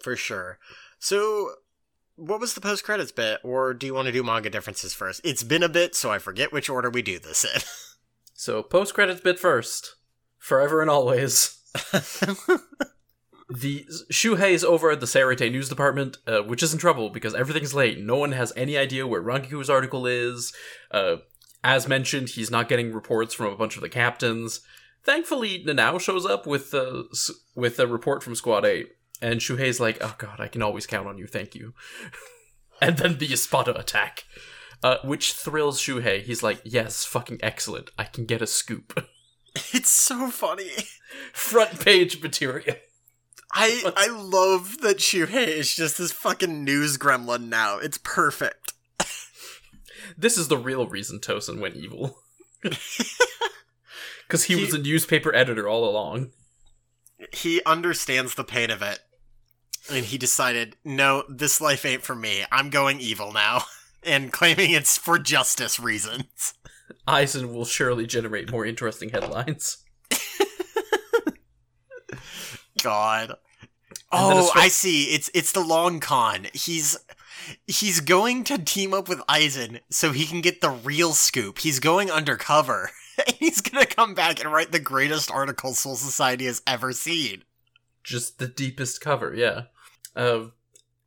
For sure. So, what was the post credits bit, or do you want to do manga differences first? It's been a bit, so I forget which order we do this in. So, post credits bit first. Forever and always. The Shuhei is over at the Seireitei news department, uh, which is in trouble because everything's late. No one has any idea where Rangiku's article is. Uh, as mentioned, he's not getting reports from a bunch of the captains. Thankfully, Nanao shows up with uh, with a report from Squad 8, and Shuhei's like, oh god, I can always count on you, thank you. and then the Espada attack, uh, which thrills Shuhei. He's like, yes, fucking excellent, I can get a scoop. it's so funny. Front page material. I I love that Shuhei is just this fucking news gremlin now. It's perfect. This is the real reason Tosen went evil. Because he, was a newspaper editor all along. He understands the pain of it. And he decided, no, this life ain't for me. I'm going evil now. And claiming it's for justice reasons. Aizen will surely generate more interesting headlines. God. Oh, I see. It's it's the long con. He's he's going to team up with Aizen so he can get the real scoop. He's going undercover. And he's gonna come back and write the greatest article Soul Society has ever seen. Just the deepest cover, yeah. Uh,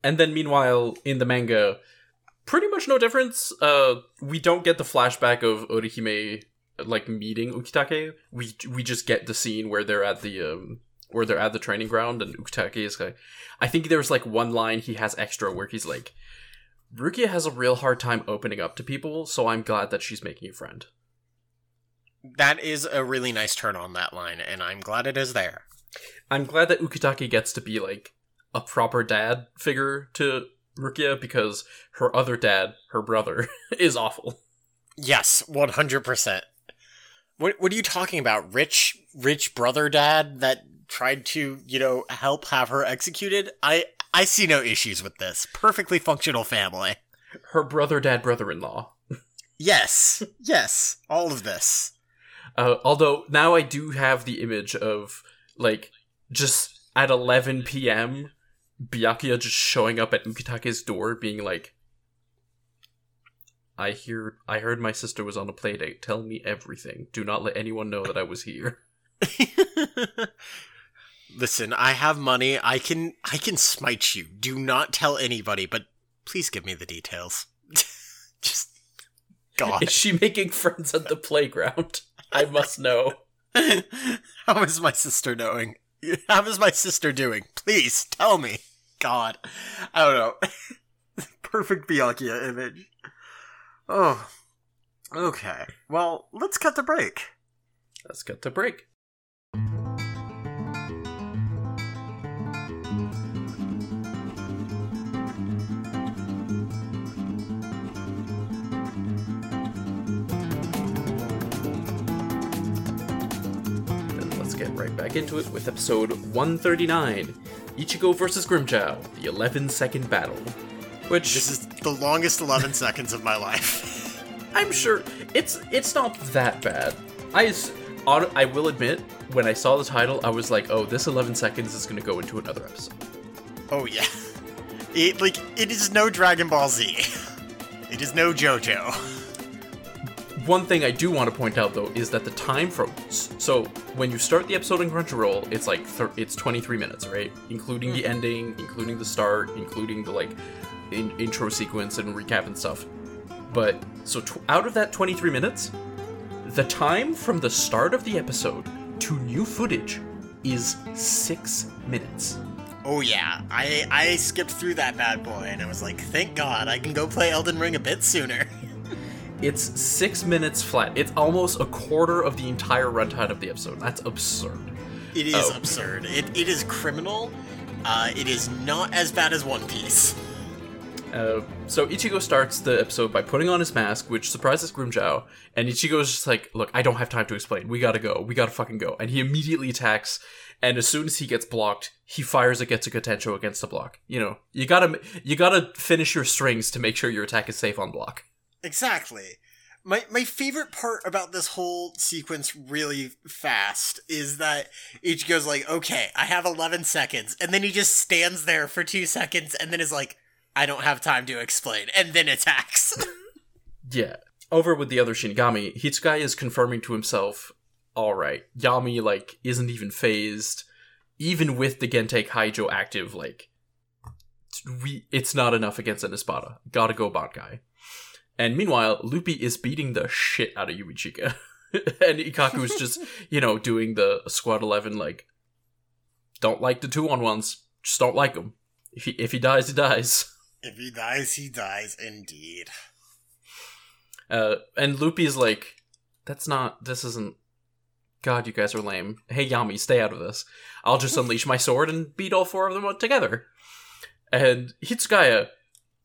and then meanwhile, in the manga, pretty much no difference. Uh, we don't get the flashback of Orihime like meeting Ukitake. We we just get the scene where they're at the um where they're at the training ground and Ukitake is like I think there's like one line he has extra where he's like Rukia has a real hard time opening up to people, so I'm glad that she's making a friend. That is a really nice turn on that line, and I'm glad it is there. I'm glad that Ukitake gets to be like a proper dad figure to Rukia because her other dad, her brother, is awful. Yes, one hundred percent. What what are you talking about? Rich rich brother dad that tried to, you know, help have her executed? I I see no issues with this. Perfectly functional family. Her brother, dad, brother-in-law. Yes. Yes. All of this. Uh, although now I do have the image of like just at 11 p.m. Byakuya just showing up at Ukitake's door, being like, I hear I heard my sister was on a play date. Tell me everything. Do not let anyone know that I was here. Listen, I have money. I can I can smite you. Do not tell anybody, but please give me the details. Just God. Is she making friends at the playground? I must know. How is my sister knowing? How is my sister doing? Please tell me. God. I don't know. Perfect Byakuya image. Oh. Okay. Well, let's cut the break. Let's cut to break. Let's get right back into it with episode 139 Ichigo versus Grimmjow, the 11 second battle. Which This is the longest 11 seconds of my life. I'm sure it's it's not that bad. I I will admit when I saw the title, I was like, "Oh, this 11 seconds is going to go into another episode." Oh yeah. It like it is no Dragon Ball Z. It is no JoJo. One thing I do want to point out though is that the time from so when you start the episode in Crunchyroll, it's like thir- it's 23 minutes, right? Including the mm. ending, including the start, including the like in- intro sequence and recap and stuff. But so tw- out of that 23 minutes, the time from the start of the episode to new footage is 6 minutes. Oh yeah. I I skipped through that bad boy and I was like, thank God I can go play Elden Ring a bit sooner. It's 6 minutes flat. It's almost a quarter of the entire runtime of the episode. That's absurd. It is Oh. absurd. It it is criminal. Uh, it is not as bad as One Piece. Uh, so Ichigo starts the episode by putting on his mask, which surprises Grimmjow, and Ichigo's just like, "Look, I don't have time to explain. We gotta go. We gotta fucking go." And he immediately attacks, and as soon as he gets blocked, he fires a Getsuga Tensho against the block. You know, you gotta you gotta finish your strings to make sure your attack is safe on block. Exactly. My my favorite part about this whole sequence really fast is that Ichigo's like, okay, I have 11 seconds, and then he just stands there for two seconds, and then is like, I don't have time to explain, and then attacks. Yeah. Over with the other Shinigami, Hitsugaya is confirming to himself, alright, Yammy, like, isn't even phased. Even with the Gentei Kaijo active, like, we, it's not enough against an Espada. Gotta go Bankai. And meanwhile, Luppi is beating the shit out of Yumichika. and Ikkaku's just, you know, doing the Squad 11, like, don't like the two on ones. Just don't like him. If he, if he dies, he dies. if he dies, he dies indeed. Uh, and Luppi's like, that's not, this isn't, God, you guys are lame. Hey, Yammy, stay out of this. I'll just unleash my sword and beat all four of them together. And Hitsugaya,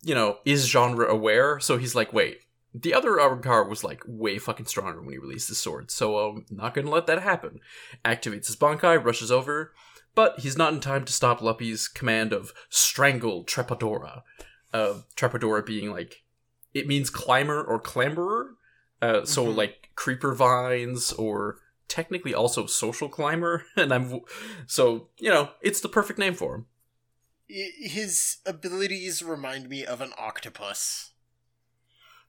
you know, is genre aware, so he's like, wait, the other Arrancar was like way fucking stronger when he released his sword, so um, not gonna let that happen. Activates his Bankai, rushes over, but he's not in time to stop Luppi's command of Strangle Trepadora. Uh, Trepadora being like, it means climber or clamberer. Uh, so Mhm. like creeper vines or technically also social climber. And I'm so you know it's the perfect name for him. His abilities remind me of an octopus.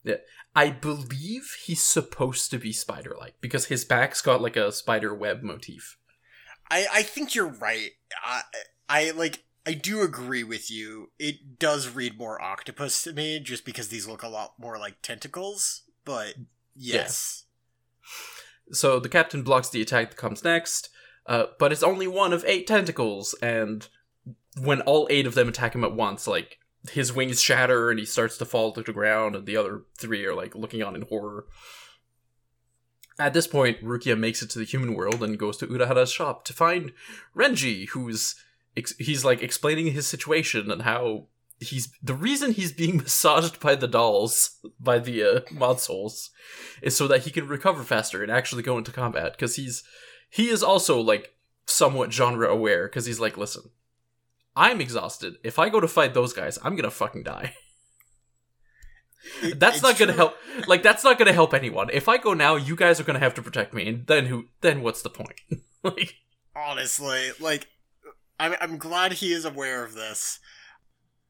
Yeah. I believe he's supposed to be spider-like because his back's got like a spider web motif. I, I think you're right. I, I like I do agree with you. It does read more octopus to me, just because these look a lot more like tentacles. But yes, So the captain blocks the attack that comes next, uh, but it's only one of eight tentacles, and when all eight of them attack him at once, like his wings shatter and he starts to fall to the ground, and the other three are like looking on in horror. At this point, Rukia makes it to the human world and goes to Urahara's shop to find Renji, who's ex- he's like explaining his situation and how he's the reason he's being massaged by the dolls by the uh, mod souls is so that he can recover faster and actually go into combat because he's he is also like somewhat genre aware because he's like listen i'm exhausted if i go to fight those guys i'm gonna fucking die that's it's not gonna true. help like that's not gonna help anyone if i go now you guys are gonna have to protect me and then who then what's the point like Honestly, like I'm I'm glad he is aware of this.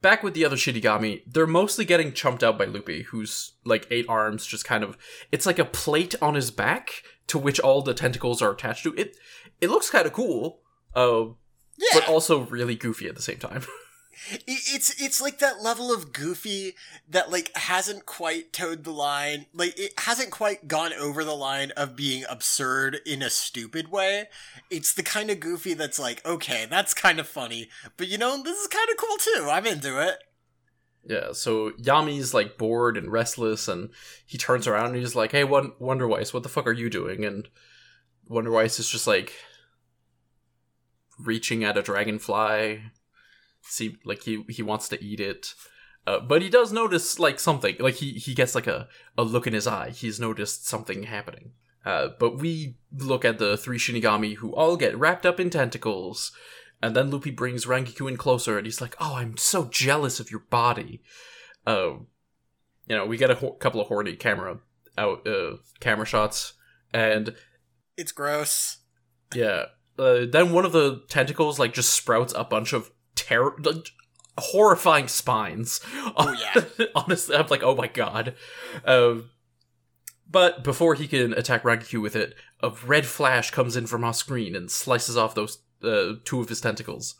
back with the other Shinigami, they're mostly getting chumped out by Luppi, who's like eight arms, just kind of. It's like a plate on his back to which all the tentacles are attached to. It it looks kind of cool, uh, Yeah, but also really goofy at the same time. It's it's like that level of goofy that like hasn't quite towed the line like it hasn't quite gone over the line of being absurd in a stupid way it's the kind of goofy that's like okay that's kind of funny but you know this is kind of cool too i'm into it yeah, so Yammy's like bored and restless, and he turns around and he's like, "Hey, Won- Wonderweiss, what the fuck are you doing?" And Wonderweiss is just like reaching at a dragonfly. See, like he he wants to eat it, uh, but he does notice like something. Like he he gets like a a look in his eye. He's noticed something happening. Uh, but we look at the three Shinigami who all get wrapped up in tentacles. And then Luppi brings Rangiku in closer, and he's like, "Oh, I'm so jealous of your body." Uh, you know, we get a ho- couple of horny camera out uh, camera shots, and it's gross yeah, uh, then one of the tentacles like just sprouts a bunch of terror, like, horrifying spines. Oh, yeah. honestly, I'm like, oh my god. Um, but before he can attack Rangiku with it, a red flash comes in from off screen and slices off those uh, two of his tentacles.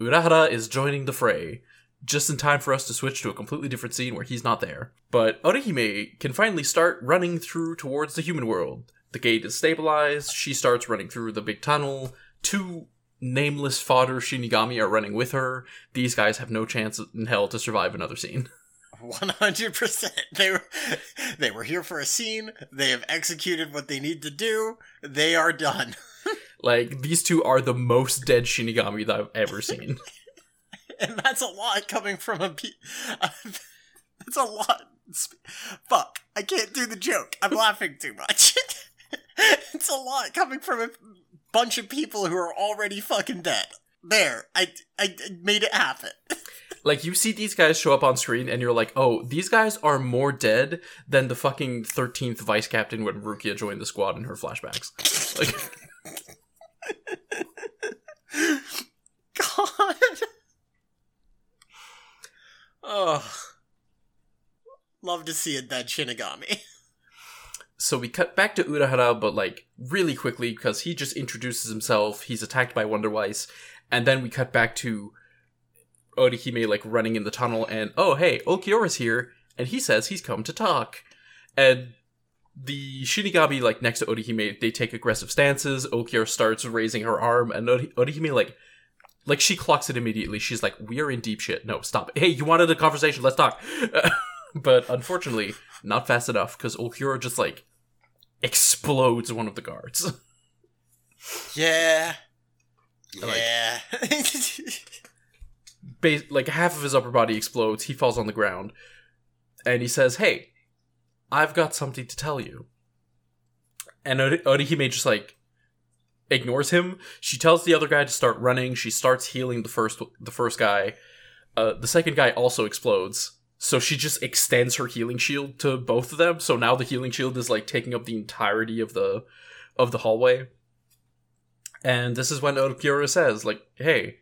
Urahara is joining the fray, just in time for us to switch to a completely different scene where he's not there. But Orihime can finally start running through towards the human world. The gate is stabilized, she starts running through the big tunnel. Two nameless fodder Shinigami are running with her. These guys have no chance in hell to survive another scene. 100% they were they were here for a scene they have executed what they need to do they are done Like, these two are the most dead Shinigami that I've ever seen. and that's a lot coming from a pe- that's a lot fuck i can't do the joke i'm laughing too much it's a lot coming from a bunch of people who are already fucking dead. There i i made it happen. Like, you see these guys show up on screen and you're like, oh, these guys are more dead than the fucking 13th vice captain when Rukia joined the squad in her flashbacks. Like, god. Oh love to see a dead shinigami so we cut back to Urahara, but like really quickly because he just introduces himself. He's attacked by Wonderweiss, and then we cut back to Orihime like running in the tunnel, and oh hey, Ulquiorra's here, and he says he's come to talk, and the Shinigami like next to Orihime, they take aggressive stances. Ulquiorra starts raising her arm, and Ori- Orihime like. Like she clocks it immediately. She's like, "We are in deep shit. No, stop. Hey, you wanted a conversation? Let's talk." but unfortunately, not fast enough because Ulquiorra just like explodes one of the guards. Yeah. Like- Yeah. Bas- like half of his upper body explodes. He falls on the ground, and he says, "Hey, I've got something to tell you." And Ori- Orihime just like ignores him. She tells the other guy to start running. She starts healing the first the first guy. Uh, the second guy also explodes. So she just extends her healing shield to both of them. So now the healing shield is like taking up the entirety of the of the hallway. And this is when Ulquiorra says, like, "Hey,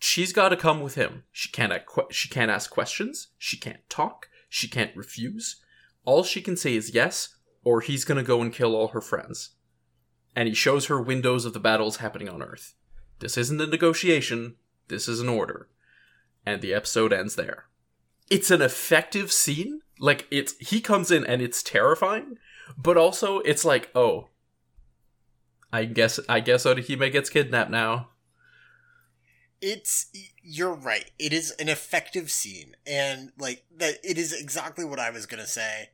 she's got to come with him. She can't ac- she can't ask questions. She can't talk. She can't refuse. All she can say is yes, or he's gonna go and kill all her friends." And he shows her windows of the battles happening on Earth. This isn't a negotiation. This is an order. And the episode ends there. It's an effective scene. Like it's he comes in and it's terrifying, but also it's like, oh, I guess I guess Orihime gets kidnapped now. it's you're right. It is an effective scene, and like that, it is exactly what I was gonna say.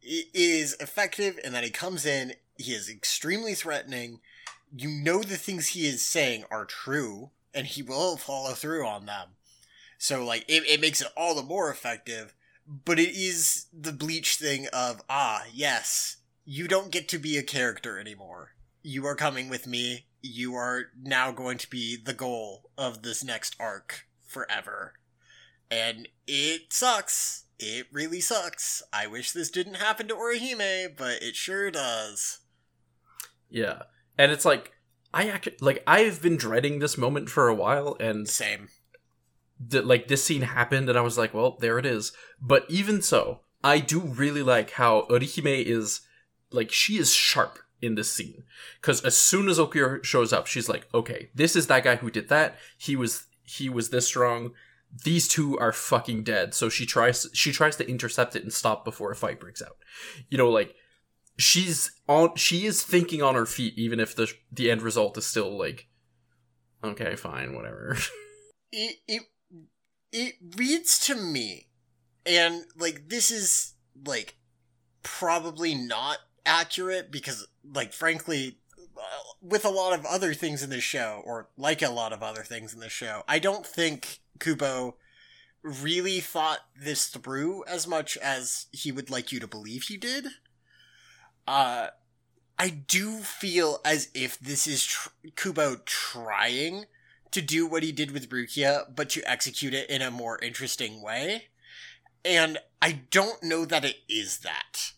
It is effective, and then he comes in. He is extremely threatening. You know the things he is saying are true, and he will follow through on them. So like it, it makes it all the more effective. But it is the bleach thing of ah yes, you don't get to be a character anymore. You are coming with me. You are now going to be the goal of this next arc forever. And it sucks. It really sucks. I wish this didn't happen to Orihime, but it sure does. Yeah. And it's like I actually like I've been dreading this moment for a while and Same. Th- like this scene happened, and I was like, well, there it is. But even so, I do really like how Orihime is like she is sharp in this scene because as soon as Okuyo shows up, she's like, okay, this is that guy who did that. He was he was this strong. These two are fucking dead. So she tries she tries to intercept it and stop before a fight breaks out. You know, like she's on she is thinking on her feet even if the the end result is still like okay fine whatever it it it reads to me and like this is like probably not accurate because like frankly uh, with a lot of other things in this show or like a lot of other things in this show i don't think kubo really thought this through as much as he would like you to believe he did. Uh i do feel as if this is tr- kubo trying to do what he did with Rukia, but to execute it in a more interesting way. And I don't know that it is that.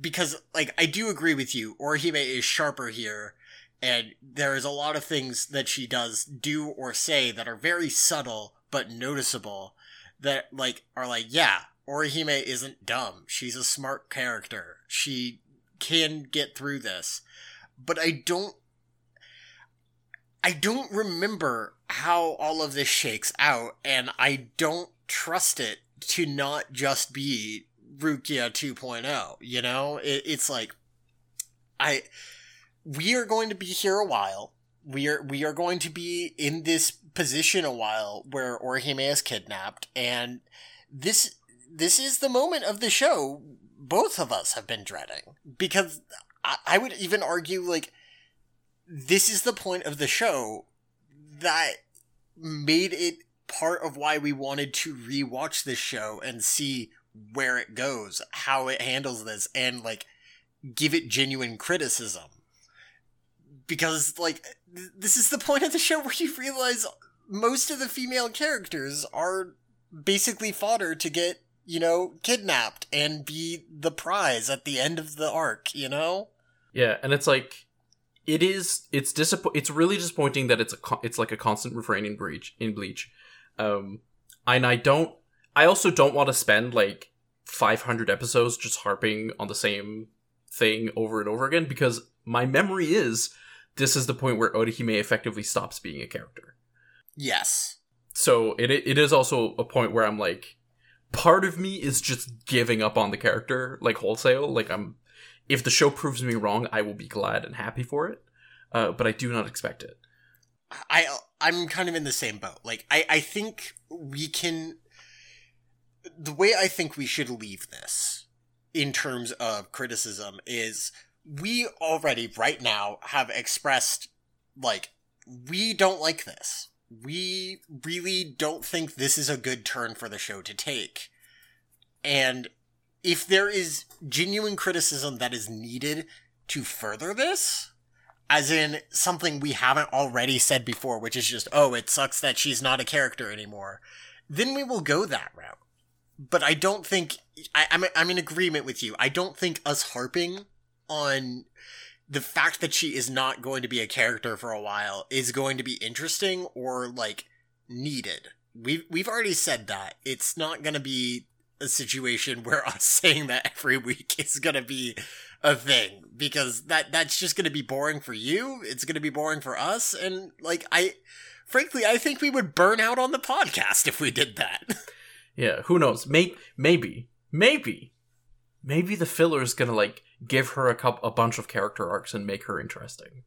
Because, like, I do agree with you, Orihime is sharper here, and there is a lot of things that she does do or say that are very subtle but noticeable that, like, are like, yeah, Orihime isn't dumb. She's a smart character. She can get through this. But I don't I don't remember how all of this shakes out, and I don't trust it to not just be Rukia 2.0. You know, it, it's like I we are going to be here a while. We are we are going to be in this position a while where Orihime is kidnapped, and this this is the moment of the show both of us have been dreading because I, I would even argue like this is the point of the show that made it part of why we wanted to rewatch this show and see where it goes, how it handles this, and like give it genuine criticism. Because like th- this is the point of the show where you realize most of the female characters are basically fodder to get, you know, kidnapped and be the prize at the end of the arc, you know? yeah and it's like it is it's disapp- it's really disappointing that it's a co- it's like a constant refrain in breach in bleach um and i don't i also don't want to spend like 500 episodes just harping on the same thing over and over again because my memory is this is the point where orihime effectively stops being a character Yes. so it it is also a point where i'm like part of me is just giving up on the character like wholesale like i'm if the show proves me wrong i will be glad and happy for it uh, but i do not expect it I I'm kind of in the same boat. Like I I think we can the way I think we should leave this in terms of criticism is we already right now have expressed like we don't like this. We really don't think this is a good turn for the show to take. And if there is genuine criticism that is needed to further this, as in something we haven't already said before, which is just, oh, it sucks that she's not a character anymore, then we will go that route. But I don't think I, I'm I'm in agreement with you. I don't think us harping on the fact that she is not going to be a character for a while is going to be interesting or like needed. We've we've already said that it's not going to be a situation where us saying that every week is going to be a thing because that that's just going to be boring for you. It's going to be boring for us, and like I, frankly, I think we would burn out on the podcast if we did that. Yeah, who knows? May- maybe, maybe, maybe the filler is gonna like give her a cup a bunch of character arcs and make her interesting.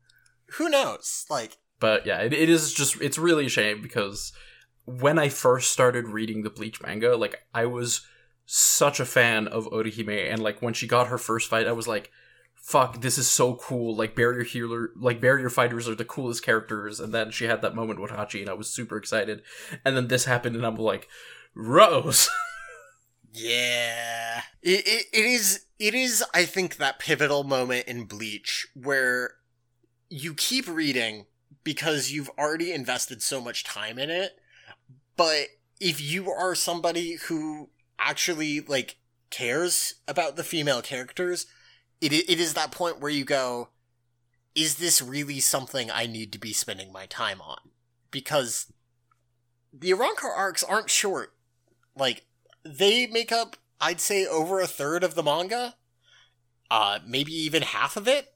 Who knows? Like, But yeah, it, it is just it's really a shame because when I first started reading the Bleach manga, like I was such a fan of Orihime, and like when she got her first fight, I was like, "Fuck, this is so cool!" Like barrier healer, like barrier fighters are the coolest characters. And then she had that moment with Hachi, and I was super excited. And then this happened, and I'm like, "Rose." yeah, it, it it is it is. I think that pivotal moment in Bleach where you keep reading because you've already invested so much time in it, but if you are somebody who actually like cares about the female characters, it it is that point where you go, is this really something I need to be spending my time on? Because the Arrancar arcs aren't short. Like they make up, I'd say, over a third of the manga. Uh, maybe even half of it.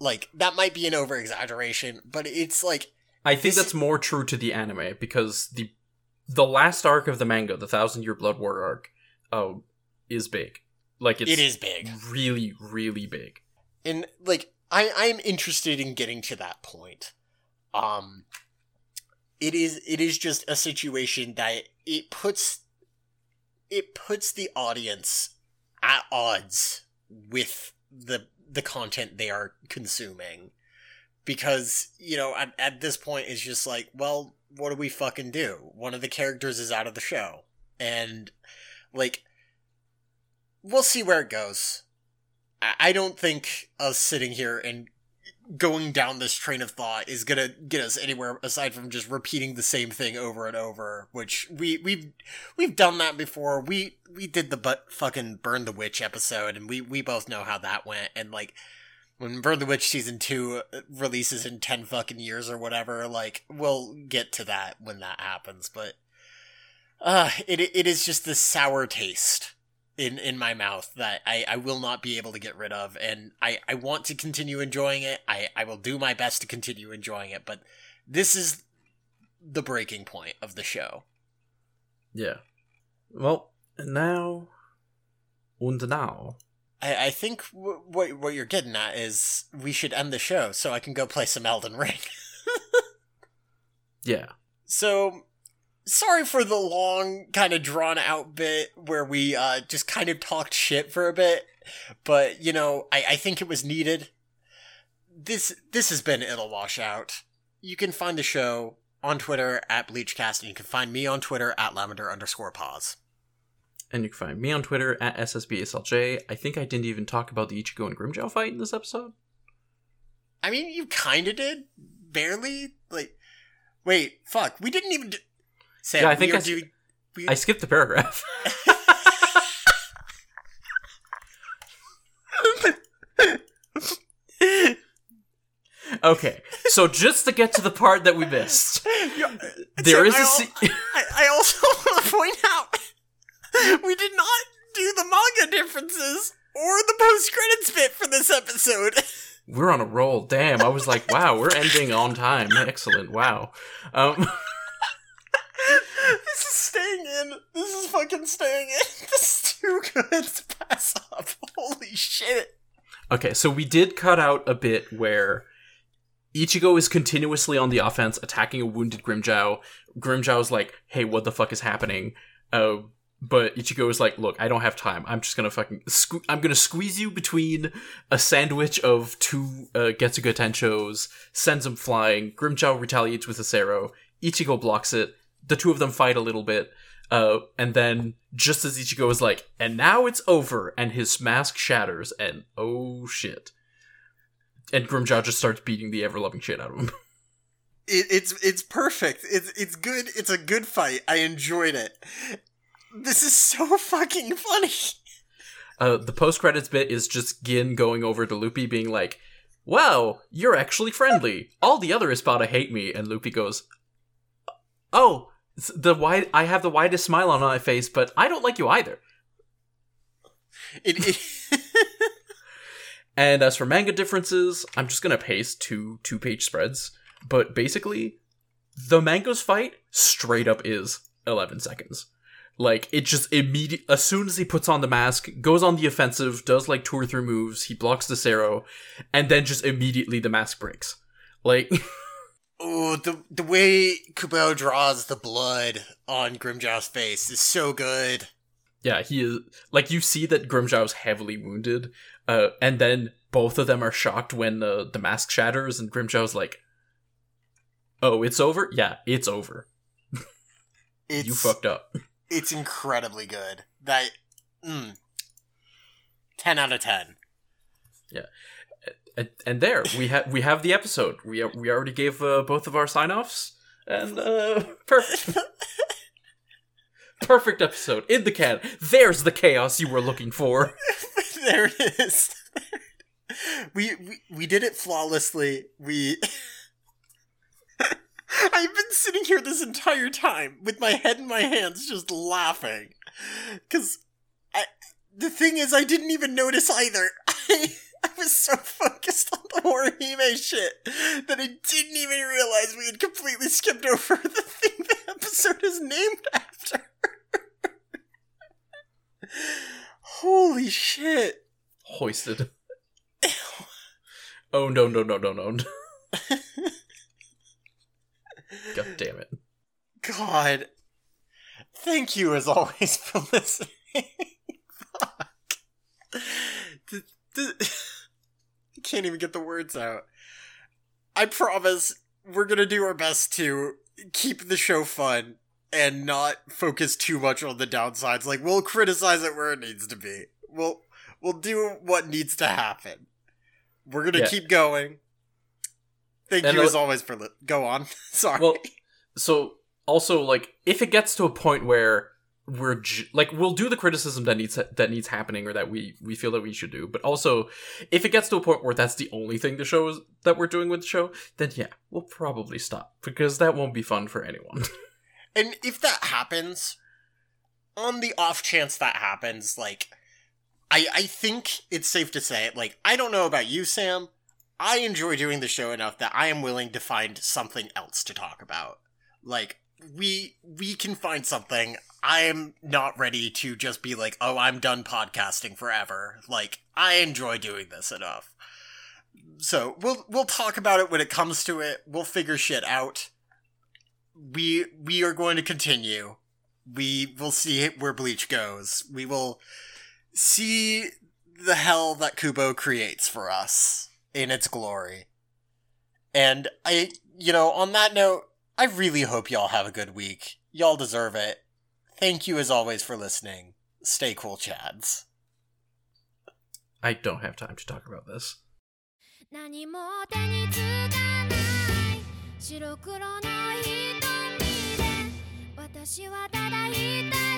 Like that might be an over exaggeration, but it's like I think This- that's more true to the anime because the the last arc of the manga, the Thousand Year Blood War arc, oh, is big. Like it's it is big. really, really big. and like I I'm interested in getting to that point. Um it is it is just a situation that it puts it puts the audience at odds with the the content they are consuming because you know at, at this point it's just like well what do we fucking do one of the characters is out of the show and like we'll see where it goes I I don't think us sitting here and going down this train of thought is gonna get us anywhere aside from just repeating the same thing over and over. Which we we've we've done that before. We we did the but fucking burn the witch episode, and we we both know how that went. And like when burn the witch season two releases in ten fucking years or whatever, like we'll get to that when that happens. But uh, it it is just this sour taste in in my mouth that I, I will not be able to get rid of and I, I want to continue enjoying it. I, I will do my best to continue enjoying it, but this is the breaking point of the show. Yeah. Well, now und now. I, I think w- what what you're getting at is we should end the show so I can go play some Elden Ring. Yeah. So sorry for the long kind of drawn out bit where we uh just kind of talked shit for a bit but you know i i think it was needed this this has been it'll wash out you can find the show on twitter at bleachcast and you can find me on twitter at lavender underscore pause And you can find me on Twitter at SSBSLJ. I think I didn't even talk about the Ichigo and Grimmjow fight in this episode. i mean you kind of did barely like wait fuck we didn't even do Sam, Yeah, I think I doing we- I skipped the paragraph. okay, so just to get to the part that we missed, there Sam, is I a al- se- I, I also want to point out we did not do the manga differences or the post credits bit for this episode. We're on a roll. Damn, I was like, wow, we're ending on time. Excellent. Wow. Um, this is staying in. This is fucking staying in. This is too good to pass up. Holy shit. okay, so we did cut out a bit where Ichigo is continuously on the offense, attacking a wounded Grimmjow. Grimmjow's like, hey, what the fuck is happening? Uh, but Ichigo is like, look, I don't have time. I'm just gonna fucking, sque- I'm gonna squeeze you between a sandwich of two uh, Getsuga Tenshos, sends him flying. Grimmjow retaliates with a Cero. Ichigo blocks it. The two of them fight a little bit. Uh, and then just as Ichigo is like, and now it's over, and his mask shatters, and oh shit. And Grimmjow just starts beating the ever loving shit out of him. It, it's it's perfect. It's it's good. It's a good fight. I enjoyed it. This is so fucking funny. Uh, the post credits bit is just Gin going over to Luppi being like, Wow, you're actually friendly. All the other Espada hate me. And Luppi goes, Oh, the wide I have the widest smile on my face, but I don't like you either. It, it And as for manga differences, I'm just gonna paste two two page spreads. But basically, the mango's fight straight up is 11 seconds. Like it just immediate as soon as he puts on the mask, goes on the offensive, does like two or three moves, he blocks the Cero, and then just immediately the mask breaks. Like Oh, the the way Kubo draws the blood on Grimmjow's face is so good. yeah, he is like you see that Grimmjow's heavily wounded, uh, and then both of them are shocked when the the mask shatters, and Grimmjow's like, "Oh, it's over? Yeah, it's over. It's you fucked up." It's incredibly good. That mm, ten out of ten. and, and there we have we have the episode. We we already gave uh, both of our sign offs, and uh, perfect, perfect episode in the can. There's the chaos you were looking for. there it is. we, we we did it flawlessly. We I've been sitting here this entire time with my head in my hands just laughing. Because I, the thing is, I didn't even notice either. I, I was so focused on the Orihime shit that I didn't even realize we had completely skipped over the thing the episode is named after. Holy shit. Hoisted. oh no no no no no. God damn it. God. Thank you as always for listening. Fuck. I can't even get the words out. I promise we're gonna do our best to keep the show fun and not focus too much on the downsides. Like we'll criticize it where it needs to be. We'll we'll do what needs to happen. We're gonna Yeah. keep going. Thank And you as always for li- go on. Sorry. Well, so also like if it gets to a point where we're j- like we'll do the criticism that needs that needs happening or that we we feel that we should do, but also if it gets to a point where that's the only thing the show is, that we're doing with the show, then yeah, we'll probably stop because that won't be fun for anyone. And if that happens, on the off chance that happens, like, I I think it's safe to say, like, I don't know about you, Sam. I enjoy doing the show enough that I am willing to find something else to talk about. Like, we we can find something. I am not ready to just be like, oh, I'm done podcasting forever. Like, I enjoy doing this enough. So we'll we'll talk about it when it comes to it. We'll figure shit out we we are going to continue. We will see where Bleach goes. We will see the hell that Kubo creates for us in its glory. And I, you know, on that note, I really hope y'all have a good week. Y'all deserve it. Thank you as always for listening. Stay cool, Chads. I don't have time to talk about this. 何も手につかない白黒の瞳で私はただ一人